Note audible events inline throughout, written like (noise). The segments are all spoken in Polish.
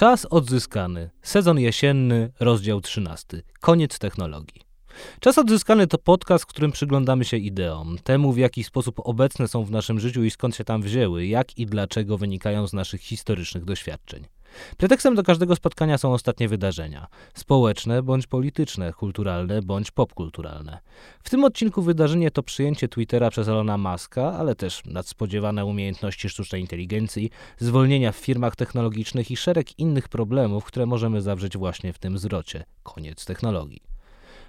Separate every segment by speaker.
Speaker 1: Czas odzyskany. Sezon jesienny, rozdział 13. Koniec technologii. Czas odzyskany to podcast, w którym przyglądamy się ideom, temu w jaki sposób obecne są w naszym życiu i skąd się tam wzięły, jak i dlaczego wynikają z naszych historycznych doświadczeń. Pretekstem do każdego spotkania są ostatnie wydarzenia społeczne bądź polityczne, kulturalne bądź popkulturalne. W tym odcinku wydarzenie to przyjęcie Twittera przez Elona Muska, ale też nadspodziewane umiejętności sztucznej inteligencji, zwolnienia w firmach technologicznych i szereg innych problemów, które możemy zawrzeć właśnie w tym zwrocie koniec technologii.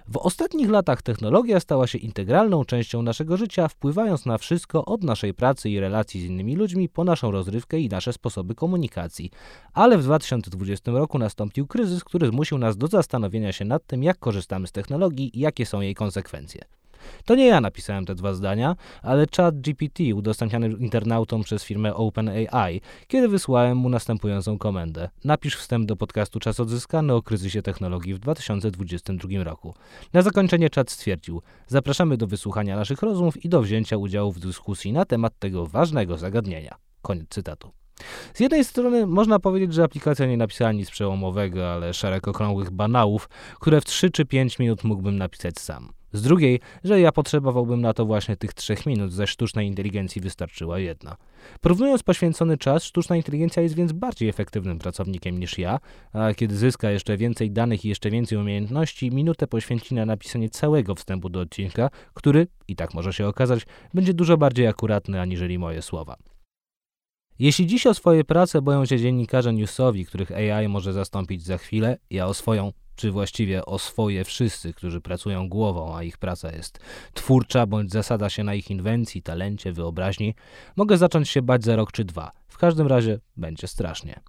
Speaker 1: W ostatnich latach technologia stała się integralną częścią naszego życia, wpływając na wszystko od naszej pracy i relacji z innymi ludźmi po naszą rozrywkę i nasze sposoby komunikacji. Ale w 2020 roku nastąpił kryzys, który zmusił nas do zastanowienia się nad tym, jak korzystamy z technologii i jakie są jej konsekwencje. To nie ja napisałem te dwa zdania, ale chat GPT udostępniany internautom przez firmę OpenAI, kiedy wysłałem mu następującą komendę. Napisz wstęp do podcastu Czas Odzyskany o kryzysie technologii w 2022 roku. Na zakończenie czat stwierdził, zapraszamy do wysłuchania naszych rozmów i do wzięcia udziału w dyskusji na temat tego ważnego zagadnienia. Koniec cytatu. Z jednej strony można powiedzieć, że aplikacja nie napisała nic przełomowego, ale szereg okrągłych banałów, które w 3 czy 5 minut mógłbym napisać sam. Z drugiej, że ja potrzebowałbym na to właśnie tych trzech minut, ze sztucznej inteligencji wystarczyła jedna. Porównując poświęcony czas, sztuczna inteligencja jest więc bardziej efektywnym pracownikiem niż ja, a kiedy zyska jeszcze więcej danych i jeszcze więcej umiejętności, minutę poświęci na napisanie całego wstępu do odcinka, który, i tak może się okazać, będzie dużo bardziej akuratny aniżeli moje słowa. Jeśli dziś o swoje prace boją się dziennikarze newsowi, których AI może zastąpić za chwilę, ja o swoją czy właściwie o swoje wszyscy, którzy pracują głową, a ich praca jest twórcza bądź zasada się na ich inwencji, talencie, wyobraźni, mogę zacząć się bać za rok czy dwa. W każdym razie będzie strasznie.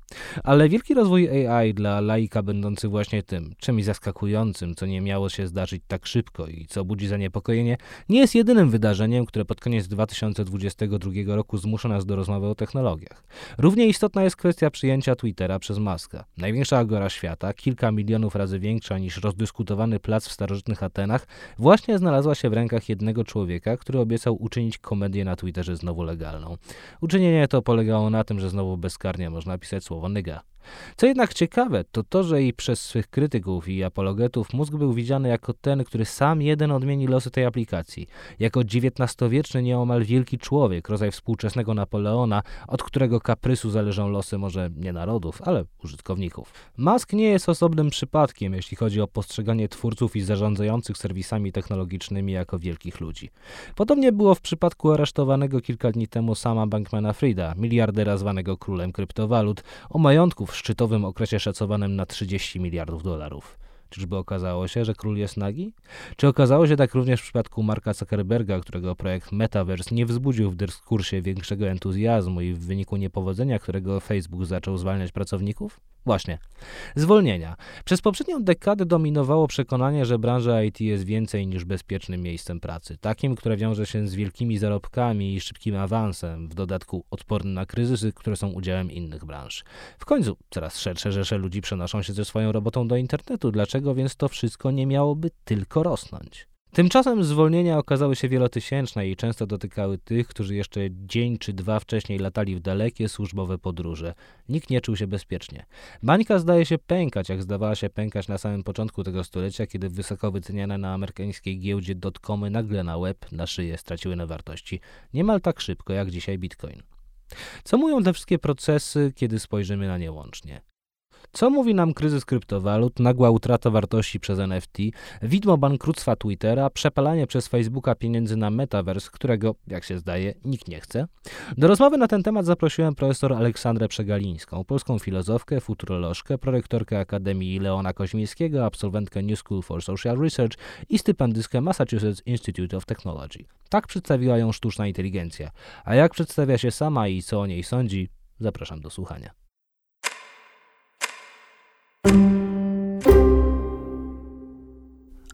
Speaker 1: Ale wielki rozwój AI dla laika będący właśnie tym, czymś zaskakującym, co nie miało się zdarzyć tak szybko i co budzi zaniepokojenie, nie jest jedynym wydarzeniem, które pod koniec 2022 roku zmusza nas do rozmowy o technologiach. Równie istotna jest kwestia przyjęcia Twittera przez Maska. Największa agora świata, kilka milionów razy większa niż rozdyskutowany plac w starożytnych Atenach, właśnie znalazła się w rękach jednego człowieka, który obiecał uczynić komedię na Twitterze znowu legalną. Uczynienie to polegało na tym, że znowu bezkarnie można pisać słowo nyga. Co jednak ciekawe, to to, że i przez swych krytyków i apologetów mózg był widziany jako ten, który sam jeden odmieni losy tej aplikacji, jako XIX-wieczny nieomal wielki człowiek, rodzaj współczesnego Napoleona, od którego kaprysu zależą losy może nie narodów, ale użytkowników. Musk nie jest osobnym przypadkiem, jeśli chodzi o postrzeganie twórców i zarządzających serwisami technologicznymi jako wielkich ludzi. Podobnie było w przypadku aresztowanego kilka dni temu sama Bankmana Frida, miliardera zwanego królem kryptowalut, o majątku w szczytowym okresie szacowanym na 30 miliardów dolarów. Czyżby okazało się, że król jest nagi? Czy okazało się tak również w przypadku Marka Zuckerberga, którego projekt Metaverse nie wzbudził w dyskursie większego entuzjazmu i w wyniku niepowodzenia, którego Facebook zaczął zwalniać pracowników? Właśnie. Zwolnienia. Przez poprzednią dekadę dominowało przekonanie, że branża IT jest więcej niż bezpiecznym miejscem pracy. Takim, które wiąże się z wielkimi zarobkami i szybkim awansem, w dodatku odporny na kryzysy, które są udziałem innych branż. W końcu coraz szersze rzesze ludzi przenoszą się ze swoją robotą do internetu. Dlaczego więc to wszystko nie miałoby tylko rosnąć? Tymczasem zwolnienia okazały się wielotysięczne i często dotykały tych, którzy jeszcze dzień czy dwa wcześniej latali w dalekie służbowe podróże. Nikt nie czuł się bezpiecznie. Bańka zdaje się pękać, jak zdawała się pękać na samym początku tego stulecia, kiedy wysoko wyceniane na amerykańskiej giełdzie dotcomy nagle na łeb, na szyję straciły na wartości. Niemal tak szybko jak dzisiaj bitcoin. Co mówią te wszystkie procesy, kiedy spojrzymy na nie łącznie? Co mówi nam kryzys kryptowalut, nagła utrata wartości przez NFT, widmo bankructwa Twittera, przepalanie przez Facebooka pieniędzy na metaverse, którego, jak się zdaje, nikt nie chce? Do rozmowy na ten temat zaprosiłem profesor Aleksandrę Przegalińską, polską filozofkę, futurolożkę, prorektorkę Akademii Leona Koźmińskiego, absolwentkę New School for Social Research i stypendystkę Massachusetts Institute of Technology. Tak przedstawiła ją sztuczna inteligencja. A jak przedstawia się sama i co o niej sądzi, zapraszam do słuchania.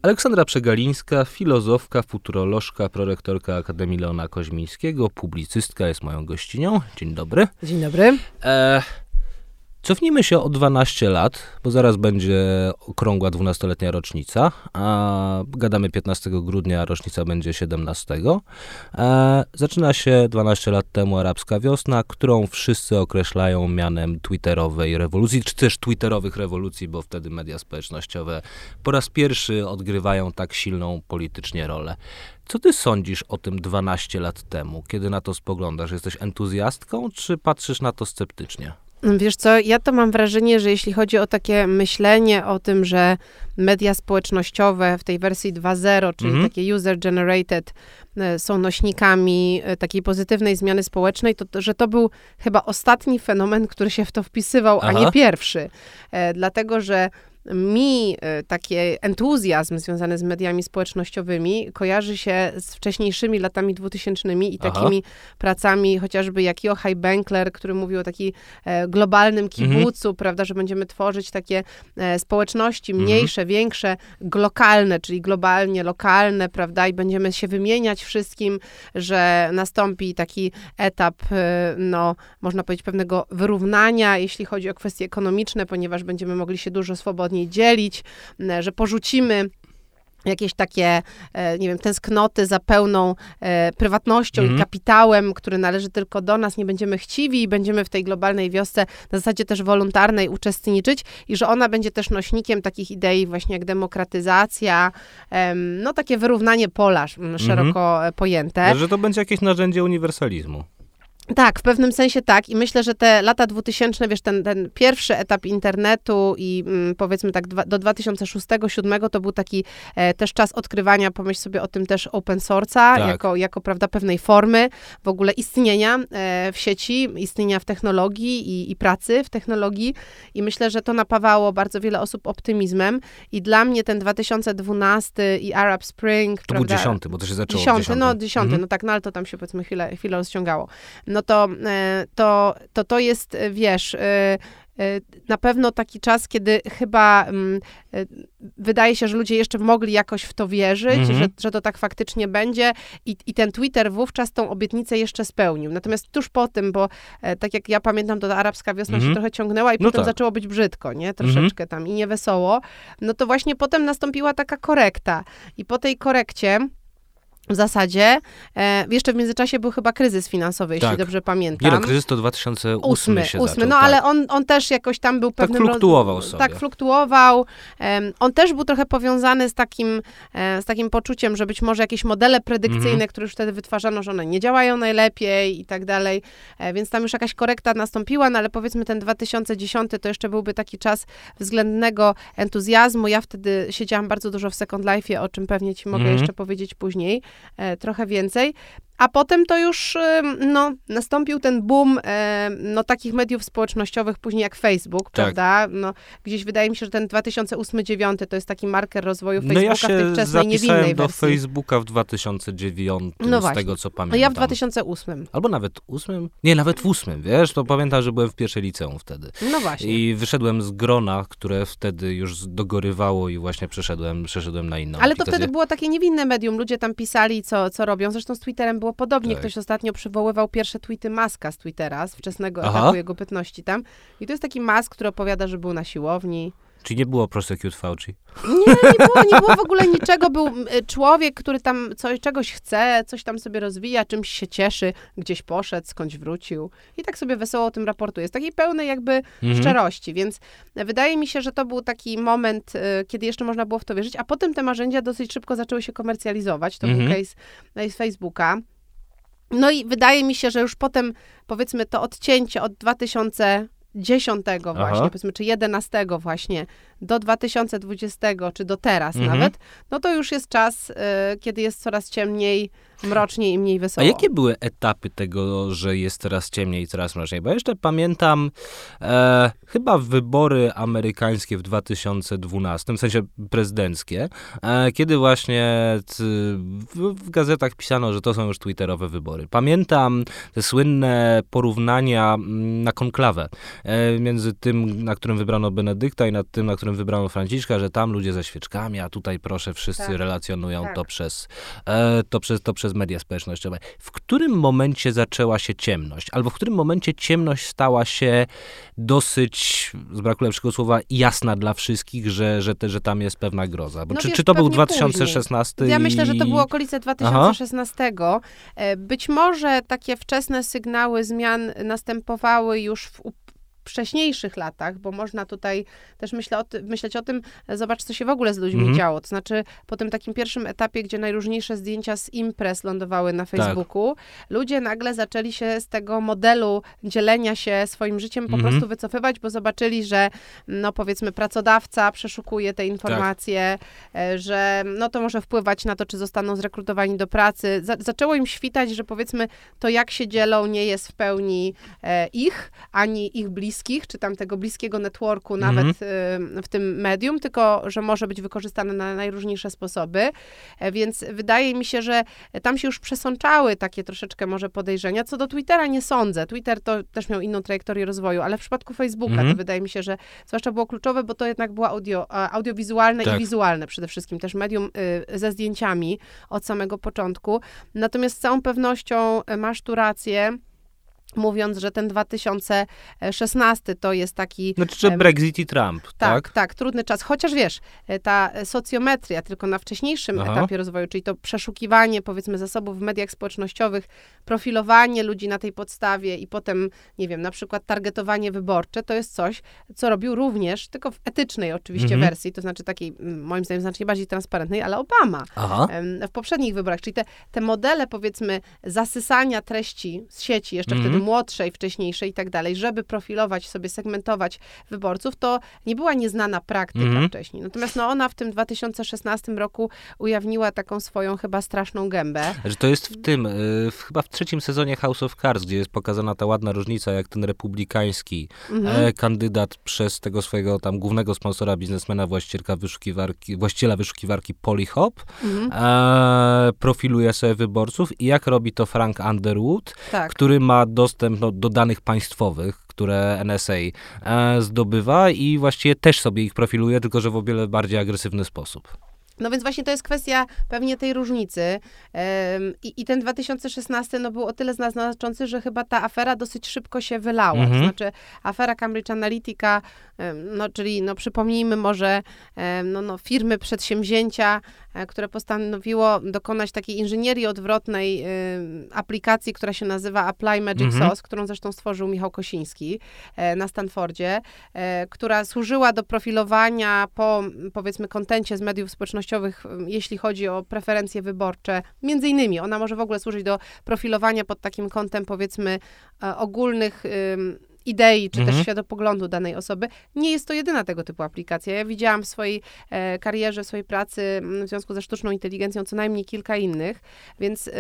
Speaker 1: Aleksandra Przegalińska, filozofka, futurolożka, prorektorka Akademii Leona Koźmińskiego, publicystka jest moją gościnią. Dzień dobry.
Speaker 2: Dzień dobry. E,
Speaker 1: Cofnijmy się o 12 lat, bo zaraz będzie okrągła 12-letnia rocznica, a gadamy 15 grudnia, rocznica będzie 17. E, zaczyna się 12 lat temu arabska wiosna, którą wszyscy określają mianem twitterowej rewolucji, czy też twitterowych rewolucji, bo wtedy media społecznościowe po raz pierwszy odgrywają tak silną politycznie rolę. Co ty sądzisz o tym 12 lat temu, kiedy na to spoglądasz? Jesteś entuzjastką, czy patrzysz na to sceptycznie?
Speaker 2: Wiesz co, ja to mam wrażenie, że jeśli chodzi o takie myślenie o tym, że media społecznościowe w tej wersji 2.0, czyli mm -hmm. takie user-generated, e, są nośnikami e, takiej pozytywnej zmiany społecznej, to, to, że to był chyba ostatni fenomen, który się w to wpisywał, Aha. a nie pierwszy. E, dlatego, że mi e, taki entuzjazm związany z mediami społecznościowymi kojarzy się z wcześniejszymi latami 2000 i takimi Aha. pracami chociażby jak Joachim Benkler, który mówił o takim e, globalnym mhm. kibucu, mhm. prawda, że będziemy tworzyć takie e, społeczności mhm. mniejsze, mhm. większe, lokalne, czyli globalnie lokalne, prawda, i będziemy się wymieniać wszystkim, że nastąpi taki etap, no, można powiedzieć, pewnego wyrównania, jeśli chodzi o kwestie ekonomiczne, ponieważ będziemy mogli się dużo swobodniej niej dzielić, że porzucimy jakieś takie, e, nie wiem, tęsknoty za pełną e, prywatnością mm. i mhm. kapitałem, który należy tylko do nas, nie będziemy chciwi i będziemy w tej globalnej wiosce na zasadzie też wolontarnej uczestniczyć i że ona będzie też nośnikiem takich idei właśnie jak demokratyzacja, no takie wyrównanie pola szeroko mm. pojęte.
Speaker 1: Że to będzie jakieś narzędzie uniwersalizmu.
Speaker 2: Tak, w pewnym sensie tak. I myślę, że te lata 2000, wiesz, ten, ten pierwszy etap internetu i mm, powiedzmy tak dwa, do 2006-2007 to był taki e, też czas odkrywania, pomyśl sobie o tym też open source'a, tak. jako, jako, prawda, pewnej formy w ogóle istnienia e, w sieci, istnienia w technologii i, i, pracy w technologii. I myślę, że to napawało bardzo wiele osób optymizmem. I dla mnie ten 2012 i Arab Spring,
Speaker 1: To prawda, był dziesiąty, bo to się zaczęło
Speaker 2: dziesiąty. No, dziesiąty, mhm. no tak, no ale to tam się powiedzmy chwilę, chwilę rozciągało. No no to, e, to, to, to jest, wiesz, e, e, na pewno taki czas, kiedy chyba um, wydaje się, że ludzie jeszcze mogli jakoś w to wierzyć, mm -hmm. że, że to tak faktycznie będzie i, i ten Twitter wówczas tą obietnicę jeszcze spełnił. Natomiast tuż po tym, bo e, tak jak ja pamiętam, to ta arabska wiosna mm -hmm. się mhm. trochę ciągnęła i no potem tak. zaczęło być brzydko, nie? Troszeczkę mm -hmm. tam i niewesoło. No to właśnie potem nastąpiła taka korekta i po tej korekcie w zasadzie. E, jeszcze w międzyczasie był chyba kryzys finansowy, jeśli tak. dobrze pamiętam.
Speaker 1: Nie no, kryzys to 2008 ósmy, się
Speaker 2: ósmy,
Speaker 1: zaczął,
Speaker 2: No tak. ale on, on też jakoś tam był
Speaker 1: pewnym... Tak fluktuował sobie.
Speaker 2: Tak, fluktuował. Um, on też był trochę powiązany z takim, e, z takim poczuciem, że być może jakieś modele predykcyjne, -hmm. które już wtedy wytwarzano, że one nie działają najlepiej i tak dalej. E, więc tam już jakaś korekta nastąpiła, no ale powiedzmy ten 2010 to jeszcze byłby taki czas względnego entuzjazmu. Ja wtedy siedziałam bardzo dużo w Second Life'ie, o czym pewnie ci mogę -hmm. jeszcze powiedzieć później. E, trochę więcej. A potem to już no, nastąpił ten boom no, takich mediów społecznościowych, później jak Facebook, tak. prawda? No, gdzieś wydaje mi się, że ten 2008-2009 to jest taki marker rozwoju Facebooka
Speaker 1: no ja
Speaker 2: w tej wczesnej, niewinnej
Speaker 1: do Facebooka w 2009, no z tego co pamiętam.
Speaker 2: No ja w 2008.
Speaker 1: Albo nawet 8? Nie, nawet w 8, wiesz? To pamiętam, że byłem w pierwszej liceum wtedy.
Speaker 2: No właśnie.
Speaker 1: I wyszedłem z grona, które wtedy już dogorywało i właśnie przeszedłem, przeszedłem na inną
Speaker 2: Ale to wtedy było takie niewinne medium. Ludzie tam pisali, co, co robią. Zresztą z Twitterem było było podobnie. Tak. Ktoś ostatnio przywoływał pierwsze tweety Maska z Twittera, z wczesnego Aha. etapu jego bytności tam. I to jest taki Mask, który opowiada, że był na siłowni.
Speaker 1: Czy nie było prosecute Fauci?
Speaker 2: Nie, nie było, nie było w ogóle niczego. Był człowiek, który tam coś, czegoś chce, coś tam sobie rozwija, czymś się cieszy, gdzieś poszedł, skądś wrócił. I tak sobie wesoło o tym raportuje. Jest takiej pełnej jakby mhm. szczerości, więc wydaje mi się, że to był taki moment, y, kiedy jeszcze można było w to wierzyć, a potem te narzędzia dosyć szybko zaczęły się komercjalizować. To mhm. był case, case Facebooka. No i wydaje mi się, że już potem, powiedzmy, to odcięcie od 2010 właśnie, powiedzmy, czy 11 właśnie, do 2020, czy do teraz mhm. nawet, no to już jest czas, y, kiedy jest coraz ciemniej, mroczniej i mniej wesoło.
Speaker 1: A jakie były etapy tego, że jest coraz ciemniej i coraz mroczniej? Bo jeszcze pamiętam e, chyba wybory amerykańskie w 2012, w sensie prezydenckie, e, kiedy właśnie w, w, gazetach pisano, że to są już twitterowe wybory. Pamiętam te słynne porównania mm, na konklawę e, między tym, na którym wybrano Benedykta i nad tym, na którym którym wybrano Franciszka, że tam ludzie ze świeczkami, a tutaj proszę, wszyscy tak. relacjonują tak. to, przez, e, to, przez, to przez media społecznościowe. W którym momencie zaczęła się ciemność? Albo w którym momencie ciemność stała się dosyć, z braku lepszego słowa, jasna dla wszystkich, że, że, te, że tam jest pewna groza? Bo
Speaker 2: no
Speaker 1: czy,
Speaker 2: wiesz,
Speaker 1: czy to był 2016?
Speaker 2: Później. Ja myślę, że to było okolice 2016. Aha. E, być może takie wczesne sygnały zmian następowały już w wcześniejszych latach, bo można tutaj też myślę o ty, myśleć o tym, zobacz, co się w ogóle z ludźmi mm -hmm. działo. To znaczy, po tym takim pierwszym etapie, gdzie najróżniejsze zdjęcia z imprez lądowały na tak. Facebooku, tak. ludzie nagle zaczęli się z tego modelu dzielenia się swoim życiem po mm -hmm. prostu wycofywać, bo zobaczyli, że no powiedzmy pracodawca przeszukuje te informacje, tak. że no to może wpływać na to, czy zostaną zrekrutowani do pracy. Za zaczęło im świtać, że powiedzmy to, jak się dzielą, nie jest w pełni e, ich, ani ich bliskich, bliskich, czy tam tego bliskiego networku nawet mm. w tym medium, tylko że może być wykorzystane na najróżniejsze sposoby. E, więc wydaje mi się, że tam się już przesączały takie troszeczkę może podejrzenia. Co do Twittera nie sądzę. Twitter to też miał inną trajektorię rozwoju, ale w przypadku Facebooka mm. to mhm. wydaje mi się, że zwłaszcza było kluczowe, bo to jednak było audio, audiowizualne tak. i wizualne przede wszystkim. Też medium y, ze zdjęciami od samego początku. Natomiast z całą pewnością y, masz tu rację mówiąc, że ten 2016 to jest taki...
Speaker 1: Znaczy, że Brexit i Trump, tak?
Speaker 2: Tak, tak, trudny czas. Chociaż wiesz, e, ta socjometria tylko na wcześniejszym Aha. etapie rozwoju, czyli to przeszukiwanie, powiedzmy, zasobów w mediach społecznościowych, profilowanie ludzi na tej podstawie i potem, nie wiem, na przykład targetowanie wyborcze, to jest coś, co robił również, tylko w etycznej oczywiście mhm. wersji, to znaczy takiej, moim zdaniem, znacznie bardziej transparentnej, ale Obama Aha. w poprzednich wyborach. Czyli te, te modele, powiedzmy, zasysania treści z sieci, jeszcze mhm. wtedy młodszej, wcześniejszej i tak dalej, żeby profilować sobie, segmentować wyborców, to nie była nieznana praktyka mm -hmm. wcześniej. Natomiast no, ona w tym 2016 roku ujawniła taką swoją chyba straszną gębę.
Speaker 1: Że to jest w tym, y, w, chyba w trzecim sezonie House of Cards, gdzie jest pokazana ta ładna różnica, jak ten republikański -hmm. e, kandydat przez tego swojego tam głównego sponsora, biznesmena, właściciela wyszukiwarki, właściciela wyszukiwarki Polyhop, -hmm. e, profiluje sobie wyborców i jak robi to Frank Underwood, tak. który ma do dostęp no, do danych państwowych, które NSA e, zdobywa i właściwie też sobie ich profiluje, tylko że w o wiele bardziej agresywny sposób.
Speaker 2: No więc właśnie to jest kwestia pewnie tej różnicy. I, I, ten 2016 no, był o tyle znaczący, że chyba ta afera dosyć szybko się wylała. Mhm. To znaczy afera Cambridge Analytica, no, czyli no, przypomnijmy może no, no, firmy przedsięwzięcia, e, które postanowiło dokonać takiej inżynierii odwrotnej aplikacji, która się nazywa Apply Magic mhm. Sauce, którą zresztą stworzył Michał Kosiński e, na Stanfordzie, e, która służyła do profilowania po powiedzmy kontencie z mediów społecznościowych jeśli chodzi o preferencje wyborcze. Między innymi, ona może w ogóle służyć do profilowania pod takim kątem, powiedzmy, e, ogólnych idei, czy mhm. też światopoglądu danej osoby. Nie jest to jedyna tego typu aplikacja. Ja widziałam w swojej e, karierze, w swojej pracy w związku ze sztuczną inteligencją co najmniej kilka innych, więc yy,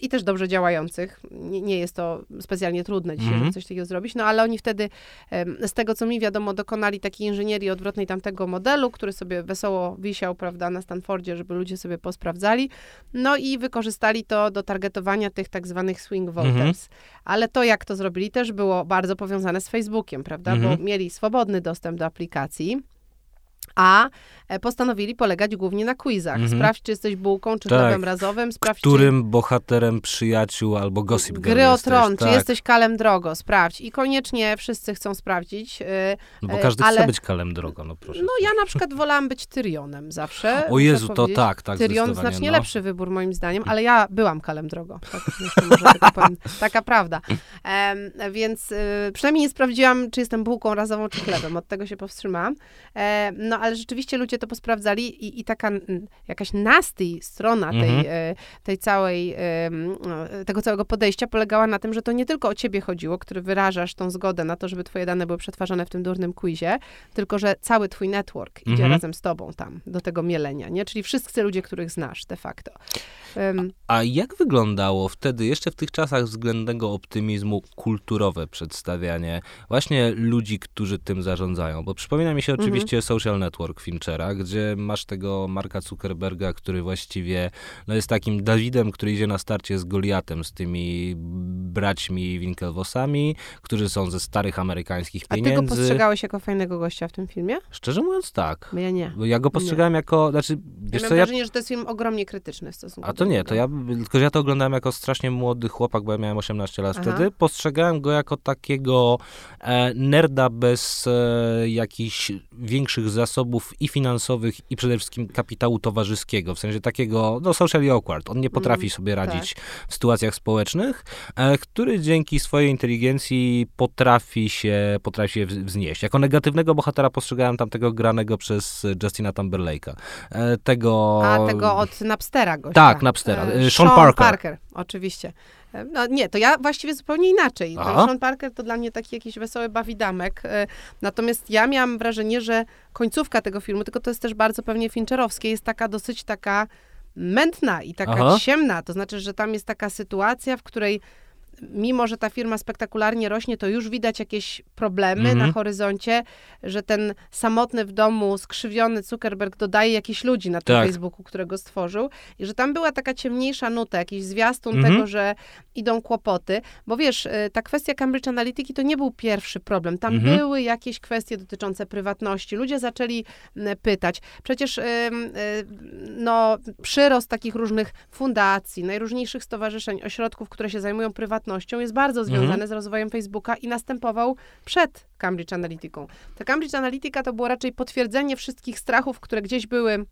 Speaker 2: i też dobrze działających. Nie, nie jest to specjalnie trudne dzisiaj, mhm. żeby coś takiego zrobić, no ale oni wtedy, z tego co mi wiadomo, dokonali takiej inżynierii odwrotnej tamtego modelu, który sobie wesoło wisiał, prawda, na Stanfordzie, żeby ludzie sobie posprawdzali, no i wykorzystali to do targetowania tych tak zwanych swing voters. Mhm. Ale to, jak to zrobili, też było bardzo powiązane z Facebookiem, prawda? Mhm. Bo mieli swobodny dostęp do aplikacji a e, postanowili polegać głównie na quizach. Mhm. Sprawdź, czy jesteś bułką, czy tak. chlebem razowym. Sprawdź,
Speaker 1: Którym czy... bohaterem przyjaciół albo gossip
Speaker 2: Gry o tron, tak. czy jesteś kalem drogo, sprawdź. I koniecznie wszyscy chcą sprawdzić. E,
Speaker 1: no bo każdy ale... chce być kalem drogo, no proszę.
Speaker 2: No ja na przykład wolałam być Tyrionem zawsze.
Speaker 1: O Jezu, to tak, tak.
Speaker 2: Tyrion znacznie no. lepszy wybór moim zdaniem, ale ja byłam kalem drogo. Tak, tak. (laughs) Taka prawda. Więc y, przynajmniej nie sprawdziłam, czy jestem bułką razową, czy chlebem. Od tego się powstrzymałam. E, no ale rzeczywiście ludzie to posprawdzali i, i taka jakaś nasty strona tej, mhm. E, tej całej, no, tego całego podejścia polegała na tym, że to nie tylko o ciebie chodziło, który wyrażasz tą zgodę na to, żeby twoje dane były przetwarzane w tym durnym quizie, tylko że cały twój network idzie mhm. razem z tobą tam, do tego mielenia, nie? Czyli wszyscy ludzie, których znasz de facto.
Speaker 1: Um, a, a jak wyglądało wtedy, jeszcze w tych czasach względnego optymizmu, kulturowe przedstawianie właśnie ludzi, którzy tym zarządzają? Bo przypomina mi się mhm. oczywiście social network Finchera, gdzie masz tego Marka Zuckerberga, który właściwie no, jest takim Dawidem, który idzie na starcie z Goliatem, z tymi braćmi Winkelwosami, którzy są ze starych amerykańskich
Speaker 2: A ty
Speaker 1: pieniędzy.
Speaker 2: go postrzegałeś jako fajnego gościa w tym filmie?
Speaker 1: Szczerze mówiąc tak.
Speaker 2: Bo ja nie.
Speaker 1: Bo ja go postrzegałem jako, znaczy,
Speaker 2: Ja
Speaker 1: wiesz
Speaker 2: mam
Speaker 1: co, ja
Speaker 2: wrażenie, że to jest film ogromnie krytyczny w stosunku
Speaker 1: A
Speaker 2: do
Speaker 1: to nie, to ja, tylko że ja to oglądałem jako strasznie młody chłopak, bo ja miałem 18 lat
Speaker 2: Aha.
Speaker 1: wtedy. Postrzegałem go jako takiego e, nerda bez e, jakichś większych zasobów i finansowych i przede wszystkim kapitału towarzyskiego, w sensie takiego, no socially awkward. On nie potrafi
Speaker 2: Mm,
Speaker 1: sobie radzić w sytuacjach społecznych, e, który dzięki swojej inteligencji potrafi się, potrafi się wz- wznieść. Jako negatywnego bohatera postrzegałem tamtego granego przez Justina Timberlake'a. E, tego...
Speaker 2: A tego od Napstera gościa.
Speaker 1: Tak, Napstera.
Speaker 2: E,
Speaker 1: E, Sean Parker.
Speaker 2: Parker, oczywiście. No nie, to ja właściwie zupełnie inaczej. Sean Parker to dla mnie taki jakiś wesoły bawidamek. E, Natomiast ja miałam wrażenie, że końcówka tego filmu, tylko to jest też bardzo pewnie fincherowskie, jest taka dosyć taka mętna i taka
Speaker 1: Aha.
Speaker 2: ciemna. To znaczy, że tam jest taka sytuacja, w której mimo, że ta firma spektakularnie rośnie, to już widać jakieś problemy
Speaker 1: Mhm.
Speaker 2: na horyzoncie, że ten samotny w domu, skrzywiony Zuckerberg dodaje jakichś ludzi na tym
Speaker 1: Tak.
Speaker 2: Facebooku, którego stworzył i że tam była taka ciemniejsza nuta, jakiś zwiastun
Speaker 1: Mhm.
Speaker 2: tego, że idą kłopoty, bo wiesz, y, ta kwestia Cambridge Analytyki to nie był pierwszy problem. Tam
Speaker 1: Mhm.
Speaker 2: były jakieś kwestie dotyczące prywatności. Ludzie zaczęli pytać. Przecież y, no, przyrost takich różnych fundacji, najróżniejszych stowarzyszeń, ośrodków, które się zajmują prywatnością, jest bardzo związany
Speaker 1: Mhm.
Speaker 2: z rozwojem Facebooka i następował przed Cambridge Analytiką. Ta Cambridge Analytica to było raczej potwierdzenie wszystkich strachów, które gdzieś były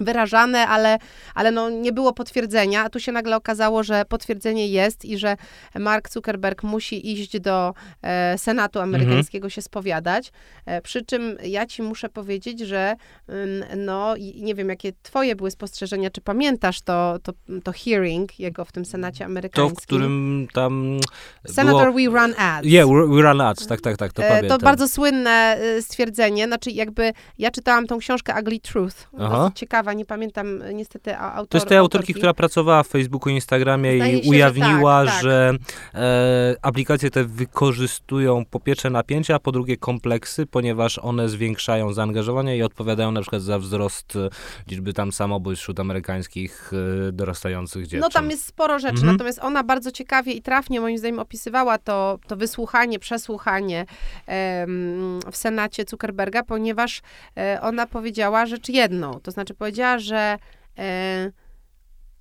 Speaker 2: wyrażane, ale, ale no nie było potwierdzenia, a tu się nagle okazało, że potwierdzenie jest i że Mark Zuckerberg musi iść do e, Senatu amerykańskiego się spowiadać, e, przy czym ja ci muszę powiedzieć, że ym, no i nie wiem, jakie twoje były spostrzeżenia, czy pamiętasz to, to, to hearing jego w tym Senacie
Speaker 1: To,
Speaker 2: amerykańskim?
Speaker 1: w którym tam
Speaker 2: Senator
Speaker 1: było...
Speaker 2: We Run Ads.
Speaker 1: Yeah, we run ads, tak, tak, tak, to
Speaker 2: E,
Speaker 1: pamiętam.
Speaker 2: To bardzo słynne e, stwierdzenie, znaczy jakby ja czytałam tą książkę Ugly Truth,
Speaker 1: Aha.
Speaker 2: Nie pamiętam e, niestety a- autor,
Speaker 1: To jest tej autorki, która pracowała w Facebooku, Instagramie
Speaker 2: Zdaje
Speaker 1: i
Speaker 2: że
Speaker 1: ujawniła,
Speaker 2: tak, tak.
Speaker 1: że e, aplikacje te wykorzystują po pierwsze napięcia, a po drugie kompleksy, ponieważ one zwiększają zaangażowanie i odpowiadają na przykład za wzrost e, liczby tam samobójstw wśród amerykańskich e, dorastających dziewczyn.
Speaker 2: No tam jest sporo rzeczy,
Speaker 1: Mhm.
Speaker 2: natomiast ona bardzo ciekawie i trafnie moim zdaniem opisywała to, to wysłuchanie, przesłuchanie em, w Senacie Zuckerberga, ponieważ e, ona powiedziała rzecz jedną, to znaczy powiedziała, że e,